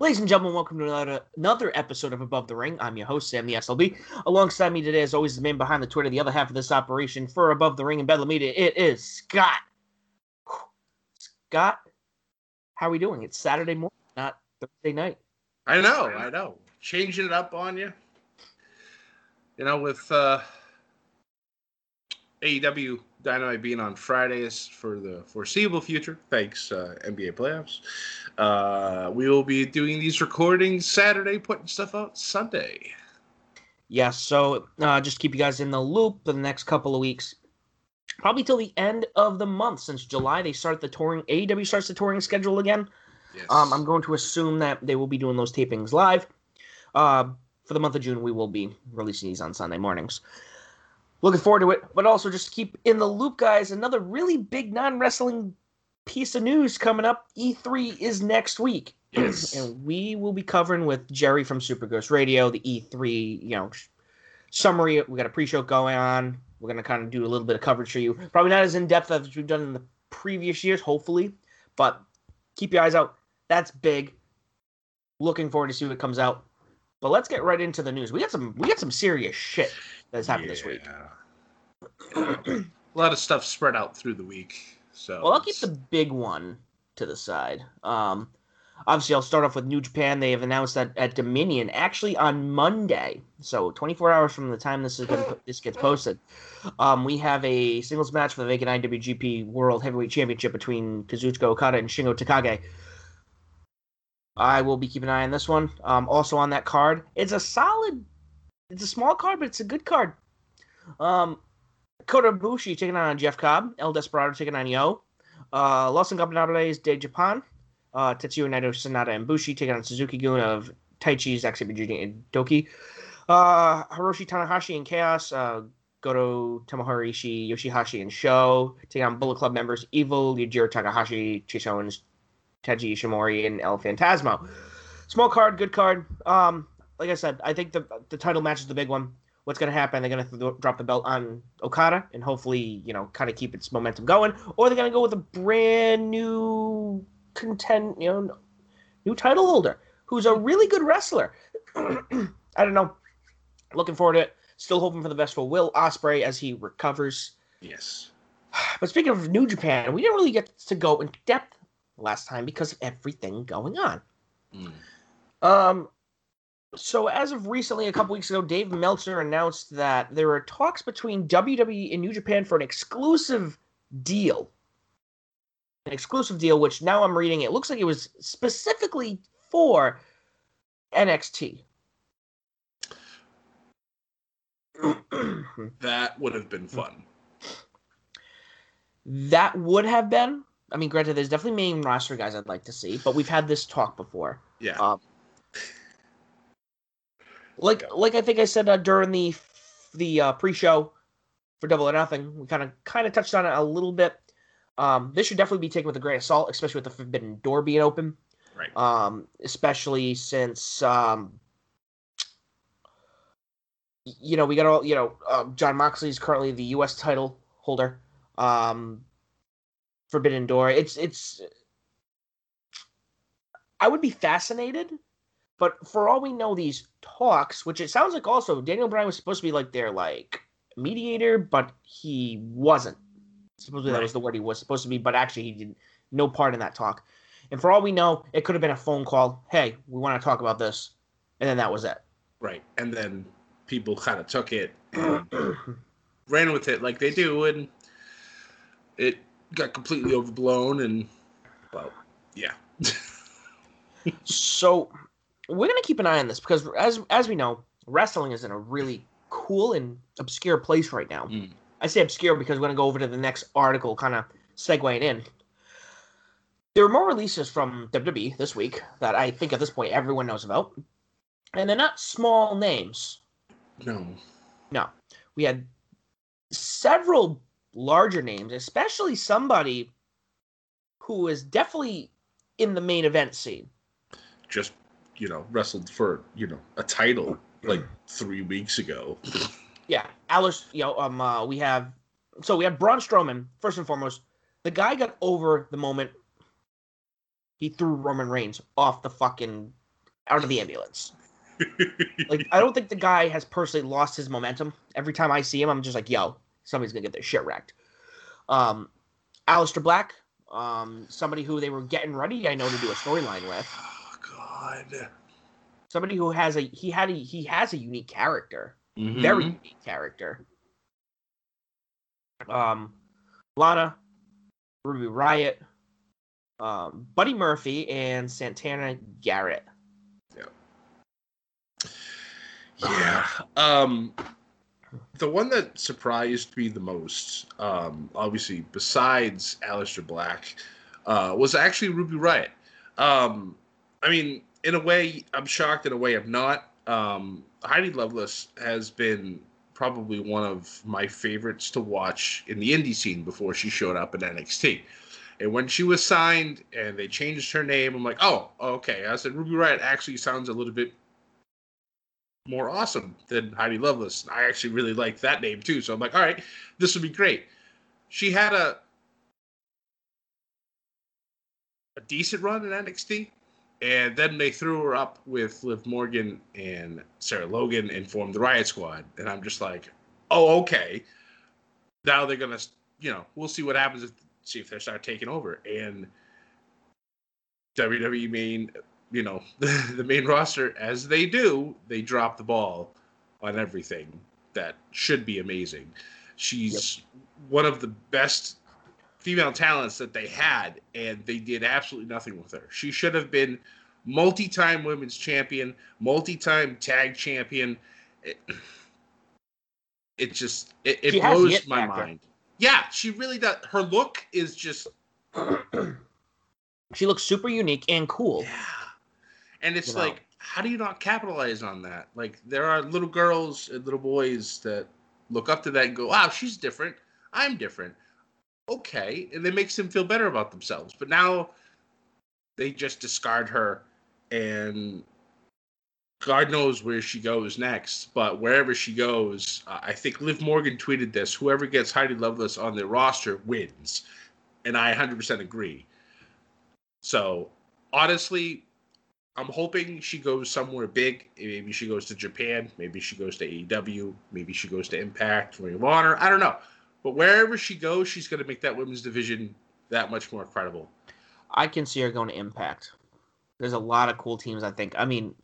Ladies and gentlemen, welcome to another, another episode of Above the Ring. I'm your host, Sam the SLB. Alongside me today, as always, the man behind the Twitter, the other half of this operation for Above the Ring and Bedlam Media, it is Scott. Scott, how are we doing? It's Saturday morning, not Thursday night. I know, I know. Changing it up on you. You know, with uh, AEW Dynamite being on Fridays for the foreseeable future, thanks uh, NBA playoffs. Uh, we will be doing these recordings Saturday, putting stuff out Sunday. Yeah, so uh, just keep you guys in the loop for the next couple of weeks. Probably till the end of the month, since July they start the touring. AEW starts the touring schedule again. Yes. Um, I'm going to assume that they will be doing those tapings live. Uh, for the month of June, we will be releasing these on Sunday mornings. Looking forward to it, but also just keep in the loop, guys. Another really big non wrestling piece of news coming up. E3 is next week. Yes. and we will be covering with Jerry from Super Ghost Radio the E3, you know, summary. We got a pre-show going on. We're gonna kind of do a little bit of coverage for you. Probably not as in depth as we've done in the previous years, hopefully, but keep your eyes out. That's big. Looking forward to see what comes out. But let's get right into the news. We got some we got some serious shit that's happened this week. A lot of stuff spread out through the week. So Well, I'll keep the big one to the side. Um, obviously, I'll start off with New Japan. They have announced that at Dominion, actually on Monday, so 24 hours from the time this is been, this gets posted, um, we have a singles match for the vacant IWGP World Heavyweight Championship between Kazuchika Okada and Shingo Takagi. I will be keeping an eye on this one. Um, also on that card, it's a solid, it's a small card, but it's a good card. Um, Kota Ibushi taking on Jeff Cobb, El Desperado taking on Yo, uh, Los Ingobernables de Japan, uh, Tetsuya Naito, Sanada, and Bushi taking on Suzuki Gun of Taichi, Zack Sabre Jr., and DOUKI. Uh, Hiroshi Tanahashi and Chaos, uh, Goto, Tomohiro Ishii, Yoshihashi, and Sho taking on Bullet Club members Evil, Yujiro Takahashi, Chase Owens, Taiji Ishimori, and El Phantasmo. Small card, good card. Um, like I said, I think the the title match is the big one. What's going to happen? They're going to th- drop the belt on Okada and hopefully, you know, kind of keep its momentum going, or they're going to go with a brand new content, you know, new title holder who's a really good wrestler. I don't know. Looking forward to it. Still hoping for the best for Will Ospreay as he recovers. yes. But speaking of New Japan, we didn't really get to go in depth last time because of everything going on. Mm. Um, so as of recently, a couple weeks ago, Dave Meltzer announced that there are talks between WWE and New Japan for an exclusive deal. An exclusive deal, which now I'm reading, it looks like it was specifically for NXT. That would have been fun. that would have been. I mean, granted, there's definitely main roster guys I'd like to see, but we've had this talk before. Yeah. Um, like like I think I said uh, during the the uh, pre-show for Double or Nothing, we kind of kind of touched on it a little bit. Um, this should definitely be taken with a grain of salt, especially with the Forbidden Door being open. right. Um, especially since um, you know we got all you know um, John Moxley is currently the U.S. title holder. Um, Forbidden Door. It's it's I would be fascinated, but for all we know, these talks, which it sounds like also Daniel Bryan was supposed to be like their like mediator, but he wasn't. Supposedly that Right. was the word he was supposed to be, but actually he did no part in that talk. And for all we know, it could have been a phone call. Hey, we want to talk about this, and then that was it. Right. And then people kind of took it and ran with it like they do, and it got completely overblown. And well, yeah, So we're gonna keep an eye on this because as as we know, wrestling is in a really cool and obscure place right now. Mm. I say obscure because we're gonna go over to the next article, kind of segueing in. There were more releases from WWE this week that I think at this point everyone knows about, and they're not small names. no, No, we had several larger names, especially somebody who is definitely in the main event scene. just you know wrestled for you know a title like three weeks ago. Yeah, Alice. You know, um, uh, we have so we have Braun Strowman first and foremost. The guy got over the moment he threw Roman Reigns off the fucking out of the ambulance. Like, I don't think the guy has personally lost his momentum. Every time I see him, I'm just like, yo, somebody's gonna get their shit wrecked. Um, Aleister Black, um, somebody who they were getting ready, I know, to do a storyline with. God. Somebody who has a he had a he has a unique character. Mhm. very unique character. Um, Lana, Ruby Riot, um, Buddy Murphy, and Santana Garrett. Yeah. Um, the one that surprised me the most, um, obviously besides Aleister Black, uh, was actually Ruby Riot. Um, I mean, in a way, I'm shocked. In a way, I'm not. Um, Heidi Lovelace has been probably one of my favorites to watch in the indie scene before she showed up in NXT. And when she was signed and they changed her name, I'm like, oh, okay. I said Ruby Riot actually sounds a little bit more awesome than Heidi Lovelace. I actually really like that name too. So I'm like, all right, this would be great. She had a a decent run in NXT, and then they threw her up with Liv Morgan and Sarah Logan and formed the Riot Squad. And I'm just like, oh, okay. Now they're gonna, you know, we'll see what happens if see if they start taking over. And WWE main you know the main roster as they do they drop the ball on everything that should be amazing she's one of the best female talents that they had and they did absolutely nothing with her she should have been multi-time women's champion multi-time tag champion it, it just it, it blows my factor. mind yeah she really does her look is just she looks super unique and cool. Yeah. And it's You know. like, how do you not capitalize on that? Like, there are little girls and little boys that look up to that and go, wow, she's different. I'm different. Okay. And it makes them feel better about themselves. But now they just discard her and God knows where she goes next. But wherever she goes, uh, I think Liv Morgan tweeted this whoever gets Heidi Lovelace on their roster wins. And I 100% agree. So honestly, I'm hoping she goes somewhere big. Maybe she goes to Japan. Maybe she goes to AEW. Maybe she goes to Impact, Ring of Honor. I don't know. But wherever she goes, she's going to make that women's division that much more credible. I can see her going to Impact. There's a lot of cool teams. I think. I mean,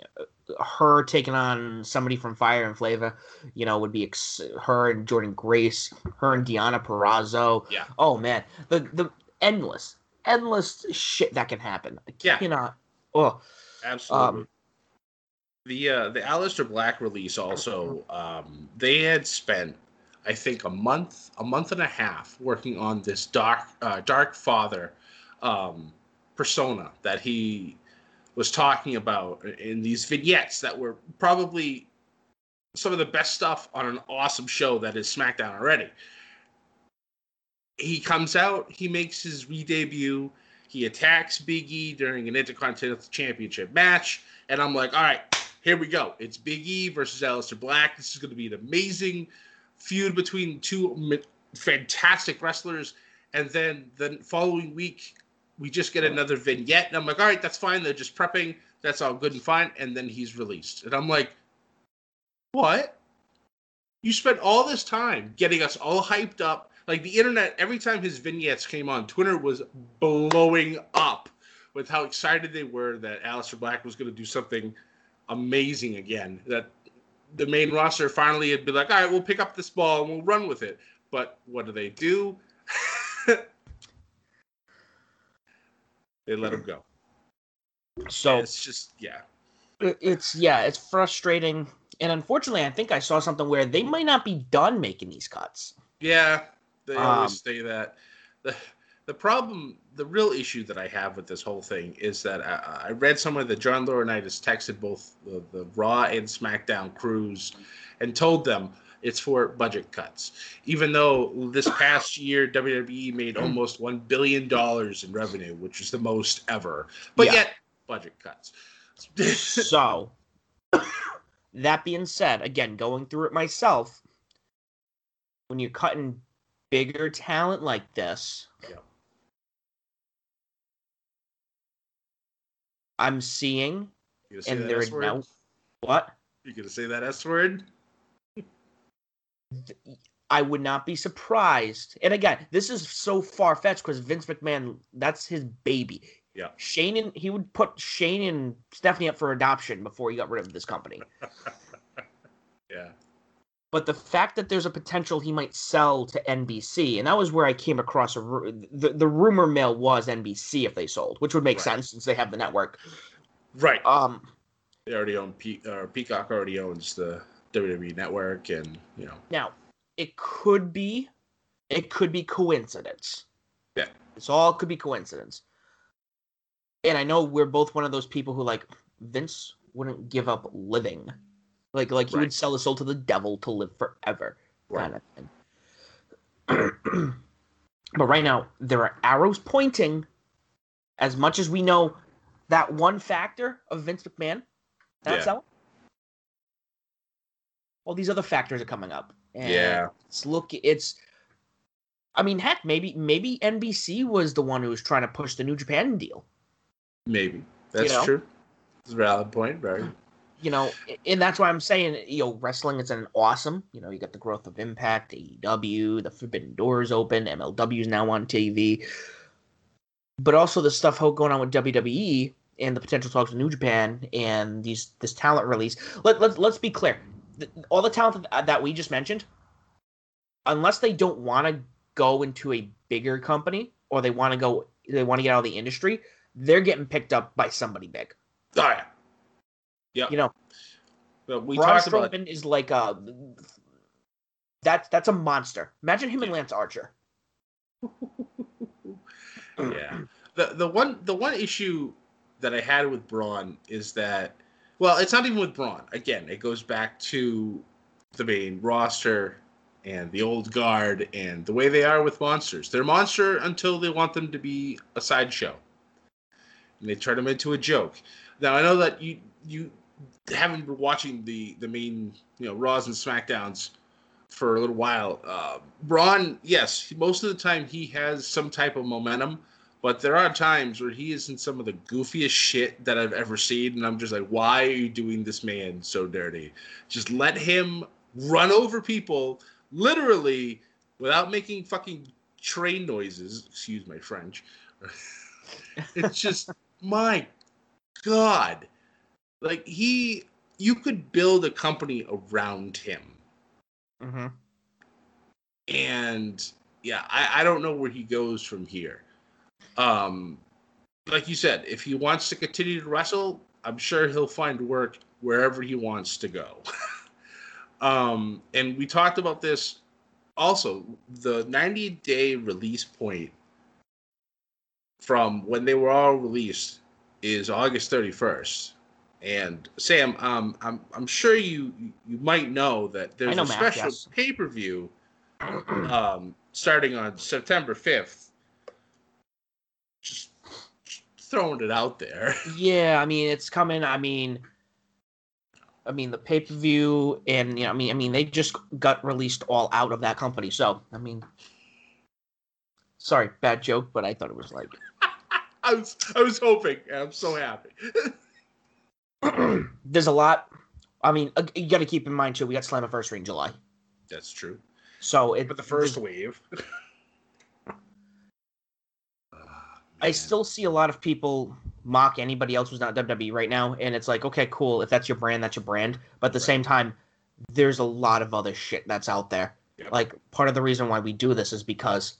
her taking on somebody from Fire and Flavor, you know, would be ex- her and Jordan Grace, her and Deonna Purrazzo. Yeah. Oh man, the the endless, endless shit that can happen. I Yeah. cannot. Oh, Absolutely. Um, the uh, the Aleister Black release also, um, they had spent, I think, a month, a month and a half working on this dark, uh, dark father um, persona that he was talking about in these vignettes that were probably some of the best stuff on an awesome show that is SmackDown already. He comes out, he makes his re-debut, he attacks Big E during an Intercontinental Championship match, and I'm like, all right, here we go. It's Big E versus Aleister Black. This is going to be an amazing feud between two fantastic wrestlers. And then the following week, we just get another vignette. And I'm like, all right, that's fine. They're just prepping. That's all good and fine. And then he's released. And I'm like, what? You spent all this time getting us all hyped up. Like the internet, every time his vignettes came on, Twitter was blowing up with how excited they were that Aleister Black was going to do something amazing again. That the main roster finally would be like, all right, we'll pick up this ball and we'll run with it. But what do they do? they let him go. So it's just yeah. it's yeah, it's frustrating. And unfortunately, I think I saw something where they might not be done making these cuts. Yeah, they Um, always say that. The the problem, the real issue that I have with this whole thing is that I, I read somewhere that John Laurinaitis texted both the, the Raw and SmackDown crews and told them it's for budget cuts. Even though this past year WWE made almost one billion dollars in revenue, which is the most ever, but Yeah. yet budget cuts. so that being said, again, going through it myself, when you're cutting bigger talent like this. I'm seeing You gonna say and that they're S word? now what You gonna say that S word? I would not be surprised. And again, this is so far fetched because Vince McMahon, that's his baby. Yeah. Shane and he would put Shane and Stephanie up for adoption before he got rid of this company. Yeah. But the fact that there's a potential he might sell to NBC, and that was where I came across a ru- the the rumor mill was NBC if they sold, which would make Right. sense since they have the network. Right. Um, they already own Pe- uh, Peacock already owns the WWE network, and you know, Now, it could be, it could be coincidence. Yeah. It's all could be coincidence. And I know we're both one of those people who like Vince wouldn't give up living, like like he Right. would sell his soul to the devil to live forever, kind of thing. but right now, there are arrows pointing. As much as we know that one factor of Vince McMahon, not Yeah. selling. Well, these other factors are coming up. And Yeah. It's look. It's. I mean, heck, maybe maybe NBC was the one who was trying to push the New Japan deal. maybe that's know? true. It's a valid point, very. You know, and that's why I'm saying, you know, wrestling is an awesome. You know, you got the growth of Impact, AEW, the Forbidden Doors open, MLW is now on TV, but also the stuff going on with WWE and the potential talks with New Japan and these this talent release. Let let let's be clear, all the talent that, we just mentioned, unless they don't want to go into a bigger company or they want to go, they want to get out of the industry, they're getting picked up by somebody big. Oh yeah. Yeah. You know, But we Braun talked about Strowman is like a that's that's a monster. Imagine him and Lance Archer. yeah. The the one the one issue that I had with Braun is that well, it's not even with Braun. Again, it goes back to the main roster and the old guard and the way they are with monsters. They're monster until they want them to be a sideshow. And they turn them into a joke. Now I know that you you haven't been watching the the main you know Raws and Smackdowns for a little while. Uh, Braun, yes, most of the time he has some type of momentum, but there are times where he is in some of the goofiest shit that I've ever seen, and I'm just like, why are you doing this man so dirty? Just let him run over people, literally, without making fucking train noises. Excuse my French. it's just my god, like he, you could build a company around him Mm-hmm. and yeah, I, I don't know where he goes from here. Um, like you said, if he wants to continue to wrestle, I'm sure he'll find work wherever he wants to go. um, and we talked about this also. The 90 day release point from when they were all released is August 31st. And Sam, um, I'm I'm sure you you might know that there's know, a Matt, special yes. pay per view um, starting on September 5th. Just, just throwing it out there. yeah, I mean it's coming. I mean, I mean the pay per view, and you know, I mean, I mean they just got released all out of that company. So I mean, sorry, bad joke, but I thought it was like I was I was hoping. I'm so happy. There's a lot. I mean, you got to keep in mind too. We got Slammiversary in July, That's true. so it. But the first wave. I still see a lot of people mock anybody else who's not WWE right now, and it's like, okay, cool. If that's your brand, that's your brand. But at the Right. same time, there's a lot of other shit that's out there. Yep. Like part of the reason why we do this is because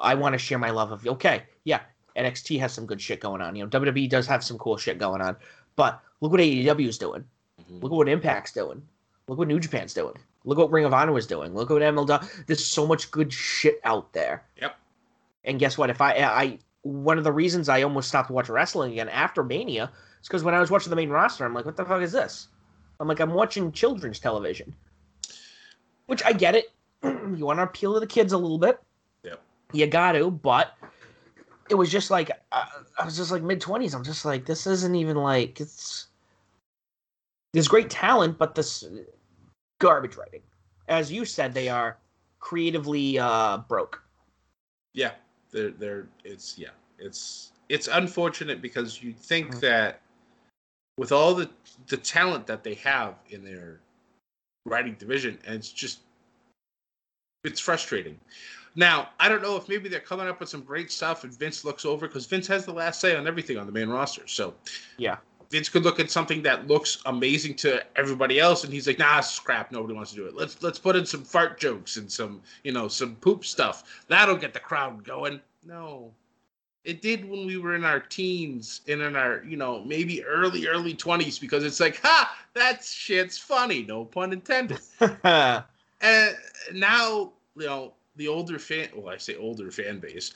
I want to share my love of okay, yeah, NXT has some good shit going on. You know, WWE does have some cool shit going on, but look what AEW is doing. Mhm. Look at what Impact's doing. Look what New Japan's doing. Look what Ring of Honor is doing. Look what MLW. There's so much good shit out there. Yep. And guess what? If I, I, one of the reasons I almost stopped watching wrestling again after Mania is because when I was watching the main roster, I'm like, what the fuck is this? I'm like, I'm watching children's television. Which I get it. you want to appeal to the kids a little bit. Yep. You got to, but it was just like uh, I was just like mid twenties. I'm just like, this isn't even like it's. There's great talent, but this garbage writing. As you said, they are creatively uh, broke. Yeah, they're they're it's yeah, it's it's unfortunate because you think Mm. that with all the the talent that they have in their writing division, and it's just it's frustrating. Now, I don't know if maybe they're coming up with some great stuff and Vince looks over because Vince has the last say on everything on the main roster. So Yeah. Vince could look at something that looks amazing to everybody else, and he's like, "Nah, it's crap. Nobody wants to do it. Let's let's put in some fart jokes and some you know some poop stuff. That'll get the crowd going." No, it did when we were in our teens and in our you know maybe early early twenties because it's like, "Ha, that shit's funny." No pun intended. And now, you know, the older fan, well, I say older fan base,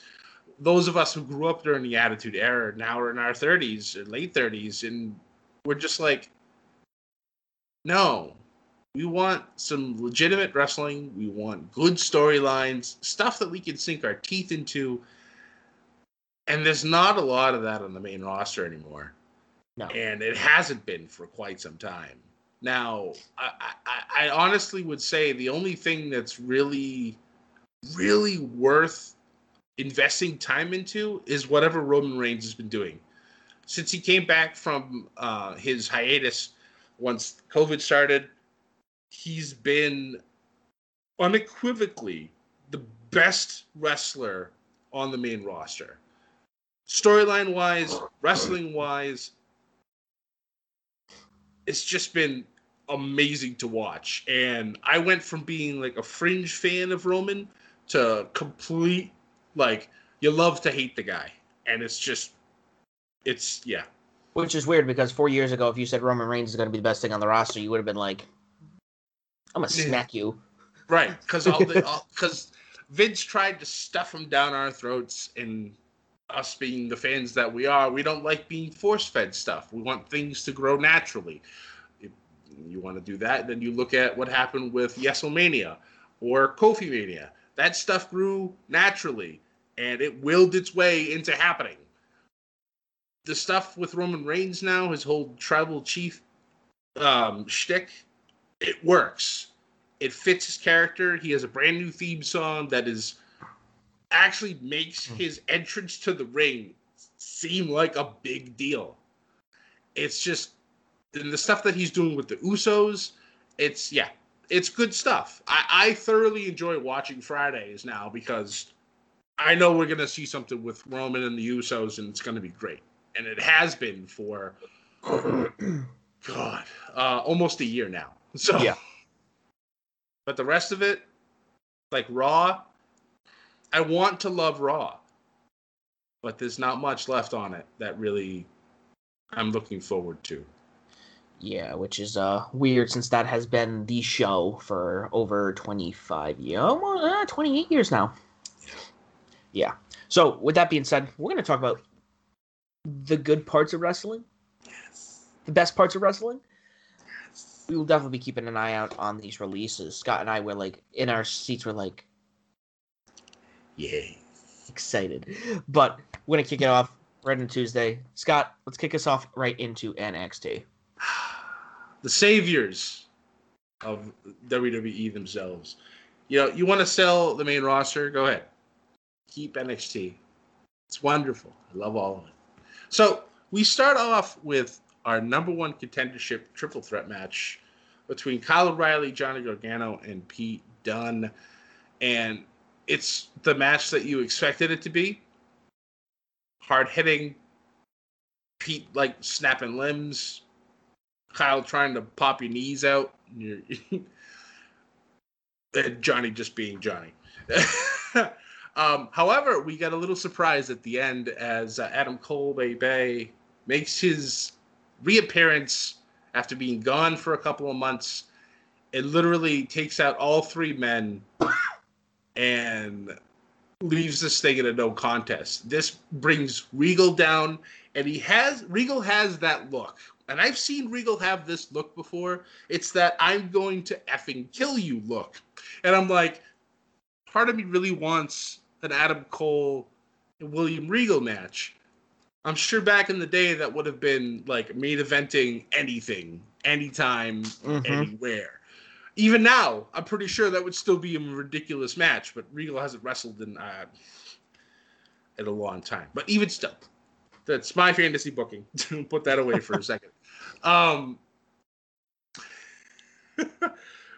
those of us who grew up during the Attitude Era now are in our 30s or late 30s, and we're just like, no, we want some legitimate wrestling. We want good storylines, stuff that we can sink our teeth into. And there's not a lot of that on the main roster anymore no. and it hasn't been for quite some time. Now, I, I, I honestly would say the only thing that's really, really worth investing time into is whatever Roman Reigns has been doing. Since he came back from uh, his hiatus once COVID started, he's been unequivocally the best wrestler on the main roster. Storyline wise, wrestling wise, it's just been amazing to watch. And I went from being like a fringe fan of Roman to complete like you love to hate the guy. And it's just it's yeah. Which is weird because four years ago, if you said Roman Reigns is going to be the best thing on the roster, you would have been like, "I'm gonna smack you." Right, because all the because Vince tried to stuff him down our throats, and us being the fans that we are, we don't like being force fed stuff. We want things to grow naturally. If you want to do that, then you look at what happened with Yeselmania or Kofi Mania. That stuff grew naturally, and it willed its way into happening. The stuff with Roman Reigns now, his whole tribal chief um, shtick, it works it fits his character. He has a brand new theme song that is actually makes his entrance to the ring seem like a big deal. It's just and the stuff that he's doing with the Usos. It's yeah, it's good stuff. I, I thoroughly enjoy watching Fridays now because I know we're gonna see something with Roman and the Usos, and it's gonna be great. And it has been for God, uh, almost a year now. So Yeah. But the rest of it, like Raw, I want to love Raw, but there's not much left on it that really I'm looking forward to. Yeah, which is uh weird since that has been the show for over 25 years, almost uh, 28 years now. Yeah. So with that being said, we're gonna talk about the good parts of wrestling, Yes. the best parts of wrestling. Yes. We will definitely be keeping an eye out on these releases. Scott and I were like in our seats, were like Yay. excited, but we're gonna kick it off right on Tuesday. Scott, let's kick us off right into NXT. The saviors of WWE themselves. You know, you want to sell the main roster? Go ahead. Keep NXT. It's wonderful. I love all of it. So we start off with our number one contendership triple threat match between Kyle O'Reilly, Johnny Gargano, and Pete Dunne. And it's the match that you expected it to be. Hard hitting, Pete like snapping limbs, Kyle trying to pop your knees out, and Johnny just being Johnny. um, however, we got a little surprise at the end as uh, Adam Cole Bay Bay makes his reappearance after being gone for a couple of months. It literally takes out all three men and leaves this thing in a no contest. This brings Regal down, and he has Regal has that look. And I've seen Regal have this look before. It's that I'm going to effing kill you look. And I'm like, part of me really wants an Adam Cole and William Regal match. I'm sure back in the day that would have been like main eventing anything, anytime, mm-hmm. anywhere. Even now, I'm pretty sure that would still be a ridiculous match, but Regal hasn't wrestled in uh, in a long time. But even still, that's my fantasy booking. Put that away for a second. Um,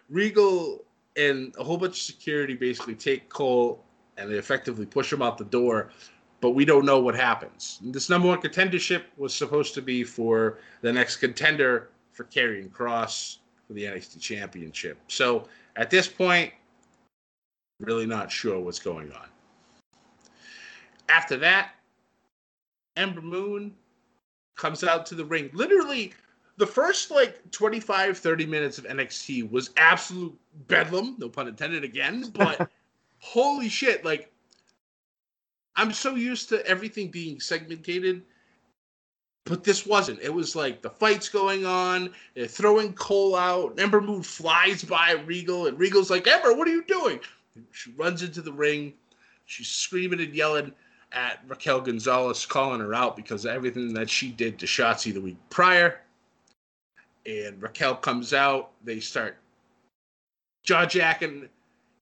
Regal and a whole bunch of security basically take Cole and they effectively push him out the door but we don't know what happens. This number one contendership was supposed to be for the next contender for Karrion Kross for the NXT Championship. So at this point, really not sure what's going on. After that, Ember Moon comes out to the ring. Literally, the first like 25, 30 minutes of NXT was absolute bedlam, no pun intended again, but holy shit, like I'm so used to everything being segmented, but this wasn't. It was like the fights going on, they're throwing Cole out. Ember Moon flies by Regal, and Regal's like, Ember, what are you doing? She runs into the ring. She's screaming and yelling at Raquel Gonzalez, calling her out because of everything that she did to Shotzi the week prior. And Raquel comes out. They start jaw jacking,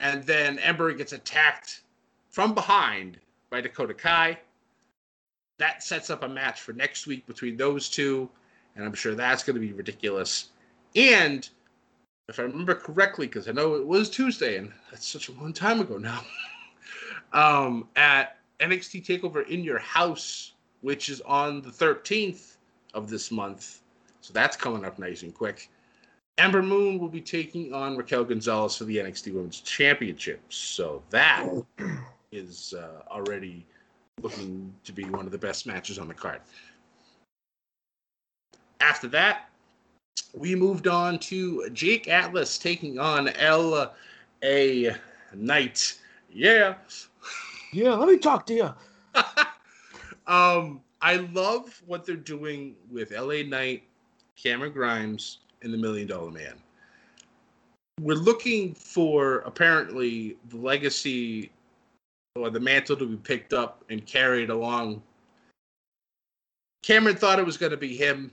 and then Ember gets attacked from behind by Dakota Kai. That sets up a match for next week between those two, and I'm sure that's going to be ridiculous. And if I remember correctly, because I know it was Tuesday, and that's such a long time ago now, um, at NXT Takeover in Your House, which is on the 13th of this month. So that's coming up nice and quick. Ember Moon will be taking on Raquel Gonzalez for the NXT Women's Championship. So that is uh, already looking to be one of the best matches on the card. After that, we moved on to Jake Atlas taking on L.A. Knight. Yeah. Yeah, let me talk to you. um, I love what they're doing with LA Knight, Cameron Grimes, and the Million Dollar Man. We're looking for apparently the legacy or the mantle to be picked up and carried along. Cameron thought it was going to be him.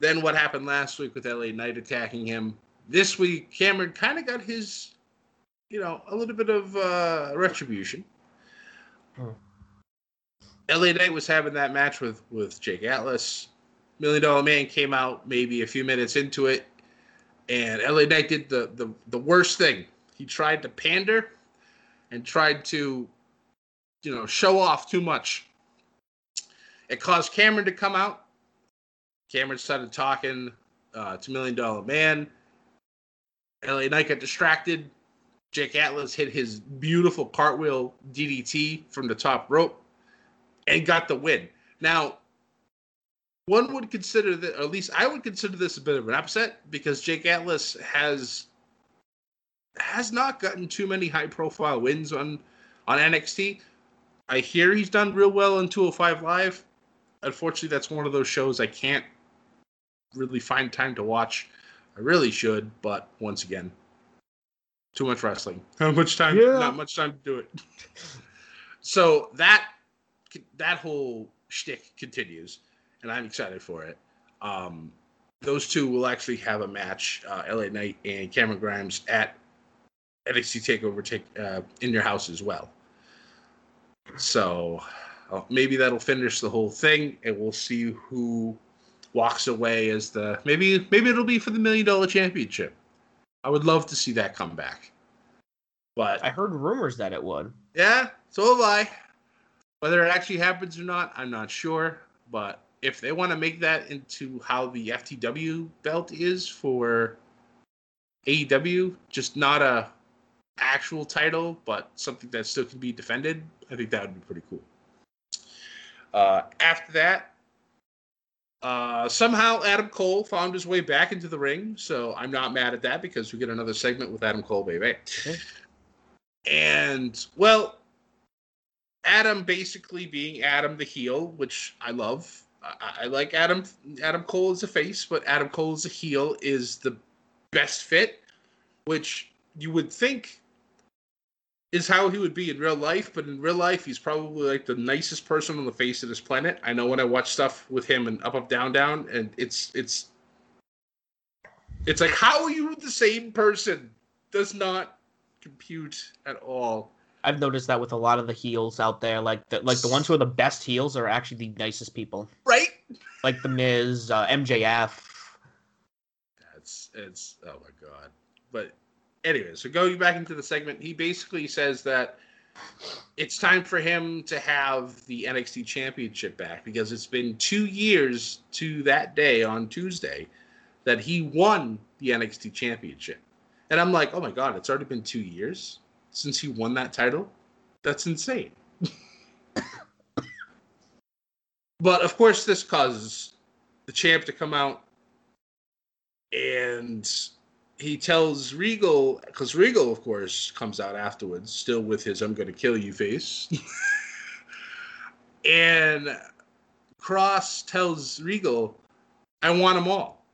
Then what happened last week with LA Knight attacking him? This week, Cameron kind of got his, you know, a little bit of uh, retribution. Hmm. LA Knight was having that match with with Jake Atlas. Million Dollar Man came out maybe a few minutes into it, and LA Knight did the the, the worst thing. He tried to pander and tried to, you know, show off too much. It caused Cameron to come out. Cameron started talking uh, to Million Dollar Man. LA Knight got distracted. Jake Atlas hit his beautiful cartwheel DDT from the top rope and got the win. Now, one would consider that, or at least I would consider this a bit of an upset because Jake Atlas has has not gotten too many high profile wins on on NXT. I hear he's done real well in 205 Live. Unfortunately, that's one of those shows I can't really find time to watch. I really should, but once again, too much wrestling. How much time? Yeah. Not much time to do it. so that that whole shtick continues, and I'm excited for it. Um, those two will actually have a match, uh, LA Knight and Cameron Grimes at NXT Takeover take uh, in your house as well. So uh, maybe that'll finish the whole thing, and we'll see who walks away as the maybe maybe it'll be for the million dollar championship. I would love to see that come back. But I heard rumors that it would. yeah, so have I. Whether it actually happens or not, I'm not sure. But if they want to make that into how the FTW belt is for AEW, just not a actual title, but something that still can be defended, I think that would be pretty cool. Uh, after that, uh, somehow Adam Cole found his way back into the ring, so I'm not mad at that because we get another segment with Adam Cole, baby. Okay. And well, Adam basically being Adam the heel, which I love. I, I like Adam Adam Cole as a face, but Adam Cole as a heel is the best fit, which you would think is how he would be in real life, but in real life he's probably like the nicest person on the face of this planet. I know when I watch stuff with him and Up Up Down Down, and it's it's it's like how are you the same person? Does not compute at all. I've noticed that with a lot of the heels out there, like the like the ones who are the best heels are actually the nicest people? Like the Miz, uh, MJF. That's it's oh my god. But anyway, so going back into the segment, he basically says that it's time for him to have the NXT championship back because it's been two years to that day on Tuesday that he won the NXT championship. And I'm like, oh my god, it's already been two years since he won that title? That's insane. But of course, this causes the champ to come out and he tells Regal, because Regal, of course, comes out afterwards, still with his I'm going to kill you face. and Cross tells Regal, I want them all.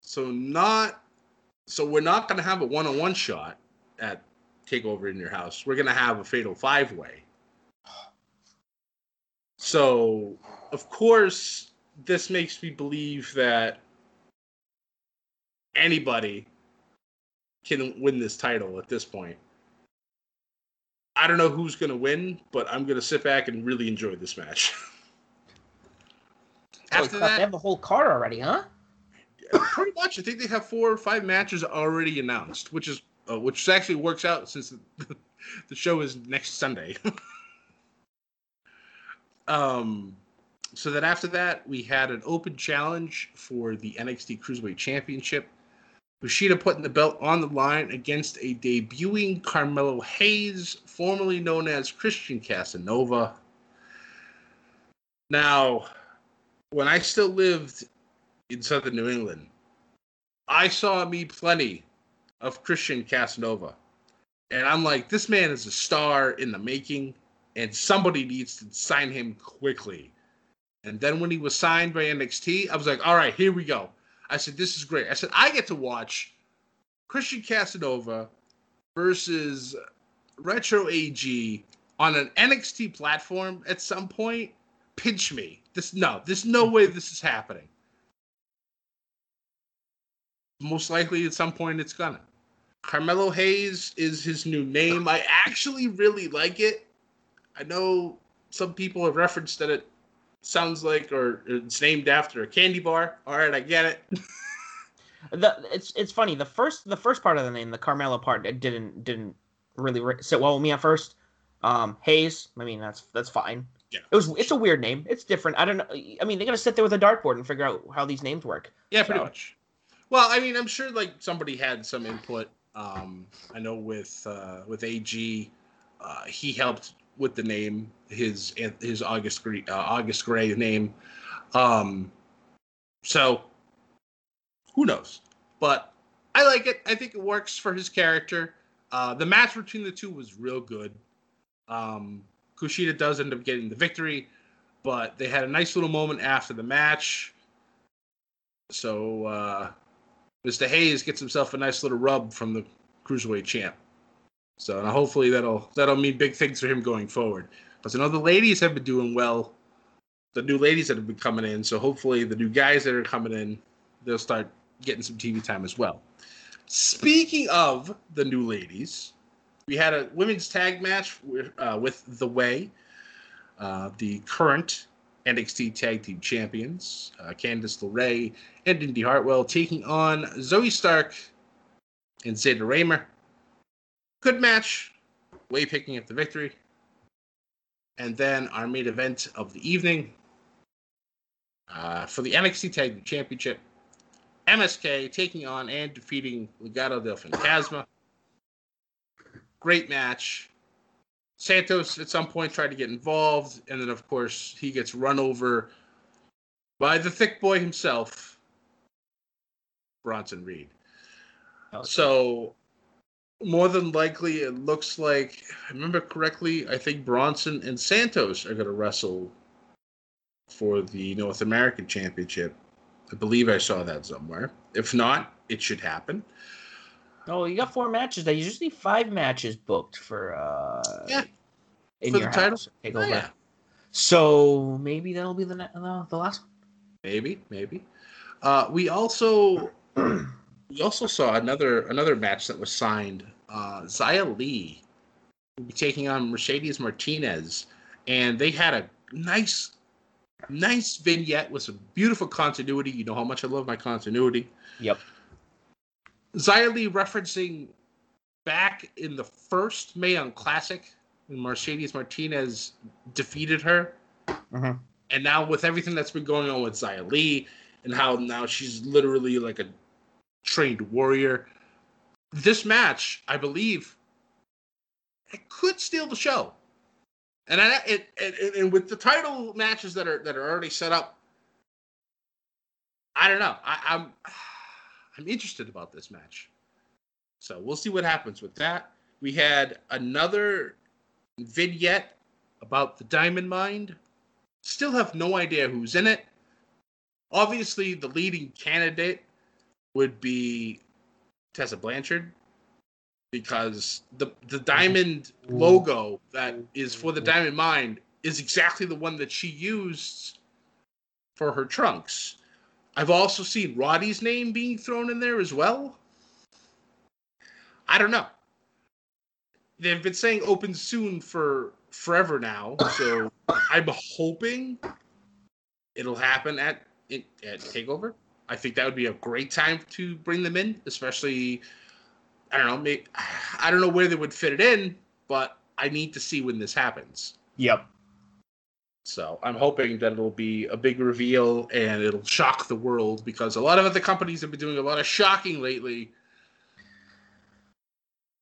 So, not, so we're not going to have a one on one shot at Takeover in Your House. We're going to have a fatal five way. So, of course, this makes me believe that anybody can win this title at this point. I don't know who's going to win, but I'm going to sit back and really enjoy this match. Holy After crap, they have the whole card already, huh? pretty much, I think they have four or five matches already announced, which is uh, which actually works out since the, the show is next Sunday. um, so then after that, we had an open challenge for the NXT Cruiserweight Championship. Kushida putting the belt on the line against a debuting Carmelo Hayes, formerly known as Christian Casanova. Now, when I still lived in southern New England, I saw me plenty of Christian Casanova. And I'm like, this man is a star in the making, and somebody needs to sign him quickly. And then when he was signed by NXT, I was like, all right, here we go. I said, this is great. I said, I get to watch Christian Casanova versus Retro AG on an NXT platform at some point. Pinch me. This no, there's no way this is happening. Most likely at some point it's gonna. Carmelo Hayes is his new name. I actually really like it. I know some people have referenced that it sounds like or it's named after a candy bar. All right, I get it. The, it's it's funny. The first the first part of the name, the Carmelo part, it didn't didn't really ri- sit well with me at first. Um, Hayes. I mean, that's that's fine. Yeah. It was. It's a weird name. It's different. I don't know. I mean, they gotta sit there with a dartboard and figure out how these names work. Yeah, pretty So- much. Well, I mean, I'm sure like somebody had some input. Um, I know with uh, with AG, uh, he helped with the name, his his August Gray, uh, August Gray name. Um, so who knows? But I like it. I think it works for his character. Uh, the match between the two was real good. Um, Kushida does end up getting the victory, but they had a nice little moment after the match. So uh, Mr. Hayes gets himself a nice little rub from the cruiserweight champ. So hopefully that'll that'll mean big things for him going forward. Because I know the ladies have been doing well. The new ladies that have been coming in. So hopefully the new guys that are coming in, they'll start getting some TV time as well. Speaking of the new ladies, we had a women's tag match with, uh, with The Way. Uh, the current NXT Tag Team Champions, uh, Candice LeRae and Indi Hartwell, taking on Zoey Stark and Zayda Ramier. Good match. Way picking up the victory. And then our main event of the evening uh, for the NXT Tag Team Championship. MSK taking on and defeating Legado del Fantasma. Great match. Santos at some point tried to get involved, and then of course he gets run over by the thick boy himself, Bronson Reed. So more than likely it looks like if I remember correctly, I think Bronson and Santos are gonna wrestle for the North American Championship. I believe I saw that somewhere. If not, it should happen. Oh, you got four matches. There's usually five matches booked for uh Yeah. in For your the title? Oh, yeah. So maybe that'll be the the, the last one. Maybe, maybe. Uh, we also we also saw another another match that was signed. Uh, Xia Li will be taking on Mercedes Martinez, and they had a nice nice vignette with some beautiful continuity. You know how much I love my continuity. Yep. Xia Li referencing back in the first Mae Young Classic when Mercedes Martinez defeated her. Mhm. And now with everything that's been going on with Xia Li and how now she's literally like a trained warrior, this match, I believe, it could steal the show. And I, it, it, and with the title matches that are that are already set up, I don't know. I, I'm I'm interested about this match. So we'll see what happens with that. We had another vignette about the Diamond Mine. Still have no idea who's in it. Obviously, the leading candidate would be Tessa Blanchard because the the diamond logo that is for the Diamond mine is exactly the one that she used for her trunks. I've also seen Roddy's name being thrown in there as well. I don't know. They've been saying open soon for forever now, so I'm hoping it'll happen at at Takeover. I think that would be a great time to bring them in, especially. I don't know. Maybe, I don't know where they would fit it in, but I need to see when this happens. Yep. So I'm hoping that it'll be a big reveal and it'll shock the world because a lot of other companies have been doing a lot of shocking lately.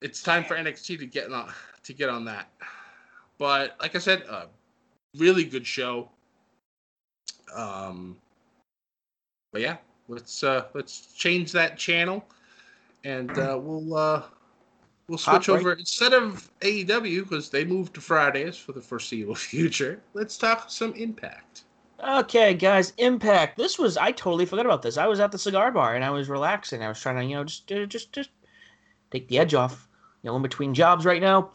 It's time for NXT to get on to get on that. But like I said, a really good show. Um, but yeah, let's uh, let's change that channel, and uh, we'll uh, we'll switch Hot break. over instead of AEW because they moved to Fridays for the foreseeable future. Let's talk some Impact. Okay, guys, Impact. This was I totally forgot about this. I was at the cigar bar and I was relaxing. I was trying to, you know, just uh, just just take the edge off. You know, in between jobs right now.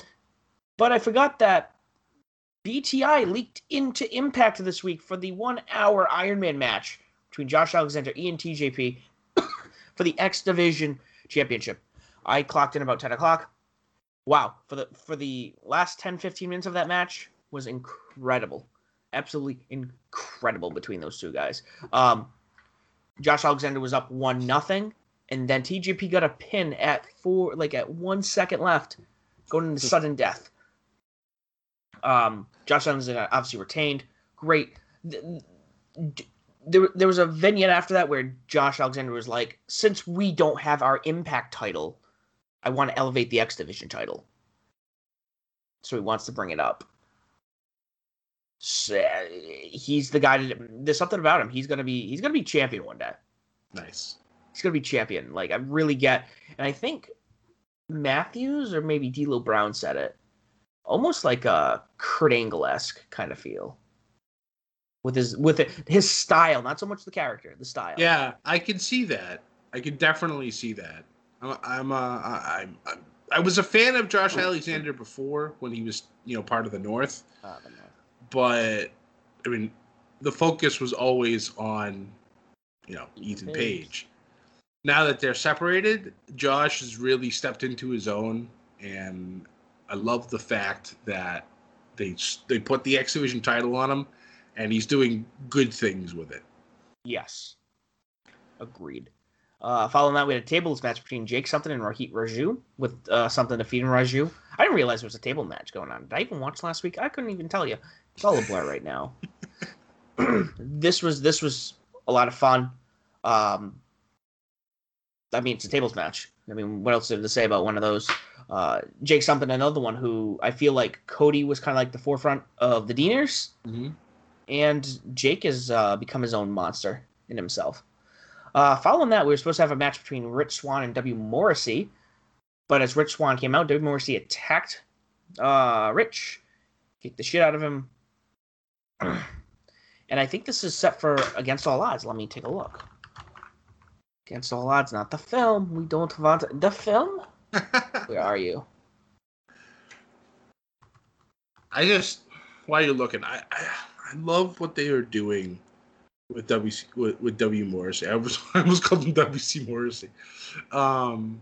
But I forgot that BTI leaked into Impact this week for the one-hour Iron Man match between Josh Alexander and TJP for the X Division Championship. I clocked in about 10 o'clock. Wow, for the for the last 10, 15 minutes of that match was incredible absolutely incredible between those two guys. Um, Josh Alexander was up one nothing, and then TJP got a pin at four, like at one second left, going into sudden death. Um, Josh Alexander obviously retained. Great. There, there was a vignette after that where Josh Alexander was like, "Since we don't have our Impact title, I want to elevate the X Division title." So he wants to bring it up. So, he's the guy to there's something about him. He's gonna be he's gonna be champion one day. Nice. he's gonna be champion. Like i really get and i think matthews or maybe d'lo brown said it. Almost like a kurt angle-esque kind of feel with his with it, his style not so much the character the style Yeah, I can see that. I can definitely see that. I'm, I'm, uh, I- I'm, I'm, I was a fan of Josh Alexander before when he was, you know, part of the North, Uh, I don't but I mean, the focus was always on, you know, Ethan Page. Page. Now that they're separated, Josh has really stepped into his own, and I love the fact that they they put the X Division title on him, and he's doing good things with it. Yes. Agreed. Uh, following that, we had a tables match between Jake Something and Rohit Raju, with uh, Something defeating Raju. I didn't realize there was a table match going on. Did I even watch last week? I couldn't even tell you. It's all a blur right now. this was this was a lot of fun. Um, I mean, it's a tables match. I mean, what else is there to say about one of those? Uh, Jake Something, another one who I feel like Cody was kind of like the forefront of the Deaners, Mm-hmm. And Jake has uh, become his own monster in himself. Uh, following that, we were supposed to have a match between Rich Swann and W. Morrissey, but as Rich Swann came out, W. Morrissey attacked uh, Rich, kicked the shit out of him, and I think this is set for Against All Odds. Let me take a look. Against All Odds, not the film. We don't want the film. Where are you? I just while you're looking, I, I I love what they are doing with WC with, with W Morrissey. I was I almost called him WC Morrissey. Um,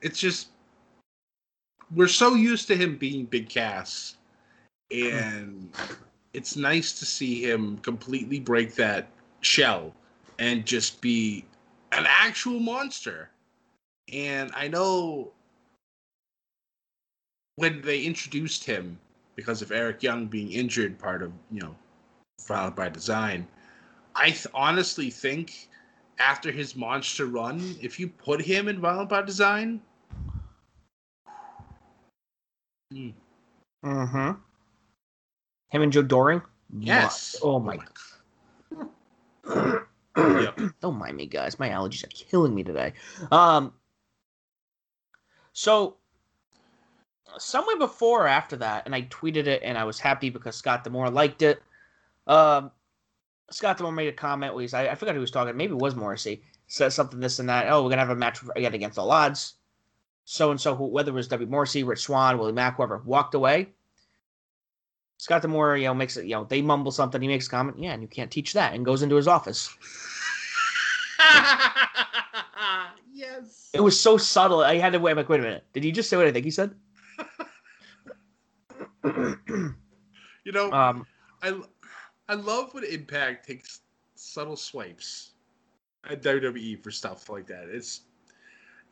it's just we're so used to him being big Cass, and it's nice to see him completely break that shell and just be an actual monster. And I know when they introduced him because of Eric Young being injured, part of you know, Violent by Design. I th- honestly think after his monster run, if you put him in Violent by Design, hmm, Mm-hmm. Him and Joe Doering? yes. Oh my Yep. Don't mind me, guys. My allergies are killing me today. Um, so somewhere before or after that, and I tweeted it, and I was happy because Scott D'Amore liked it. Um, Scott D'Amore made a comment where he's, I, I forgot who was talking. Maybe it was Morrissey. Says something this and that. Oh, we're gonna have a match again against all odds. So and so, whether it was W. Morrissey, Rich Swann, Willie Mack, whoever, walked away. Scott D'Amore, you know, makes it, you know, they mumble something. He makes a comment, yeah, and you can't teach that, and goes into his office. yes. It was so subtle. I had to wait. I'm like, wait a minute. Did he just say what I think he said? You know, um, I I love when Impact takes subtle swipes at WWE for stuff like that. It's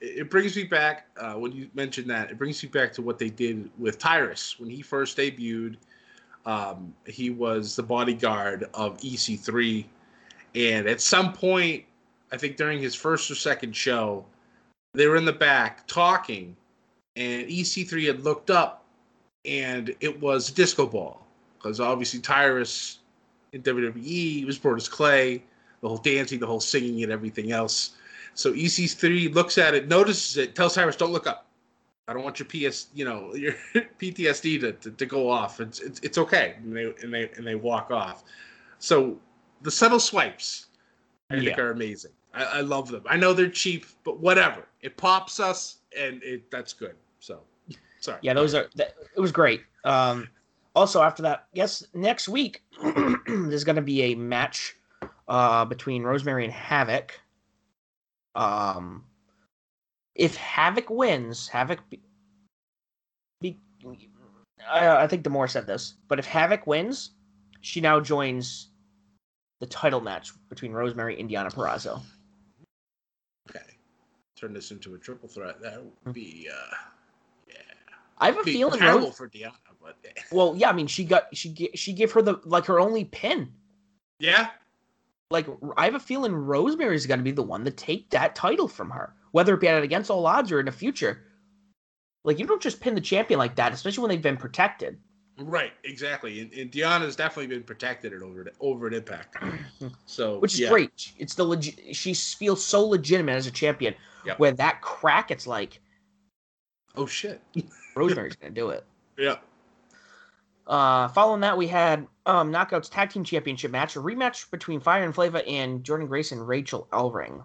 it brings me back uh, when you mentioned that. It brings me back to what they did with Tyrus when he first debuted. Um, he was the bodyguard of EC3, and at some point, I think during his first or second show, they were in the back talking, and EC3 had looked up, and it was disco ball because obviously Tyrus in WWE was Brodus Clay, the whole dancing, the whole singing, and everything else. So EC3 looks at it, notices it, tells Tyrus, "Don't look up. I don't want your PS, you know, your PTSD to, to, to go off. It's, it's it's okay." And they and they and they walk off. So the subtle swipes, I think, are amazing. I, I love them. I know they're cheap, but whatever. It pops us, and it that's good. So, sorry. yeah, those are. That, it was great. Um, also, after that, yes, next week there's going to be a match uh, between Rosemary and Havoc. Um, if Havoc wins, Havoc. Be, be, I, I think D'Amore said this, but if Havoc wins, she now joins the title match between Rosemary and Deonna Purrazzo. Okay. Turn this into a triple threat. That would be uh. I have a feeling. terrible Rose, for Deonna, but well, yeah, I mean, she got she she gave her the like her only pin. yeah. like I have a feeling Rosemary's going to be the one to take that title from her, whether it be at against all odds or in the future. Like you don't just pin the champion like that, especially when they've been protected. Right, exactly. And, and Deonna's definitely been protected at over over an impact. So Which is yeah. great. It's the legit. She feels so legitimate as a champion. Yep. Where that crack, it's like Oh shit. Rosemary's to do it. yeah. Uh, following that, we had um, Knockouts Tag Team Championship match, a rematch between Fire and Flava and Jordan Grace and Rachel Ellering.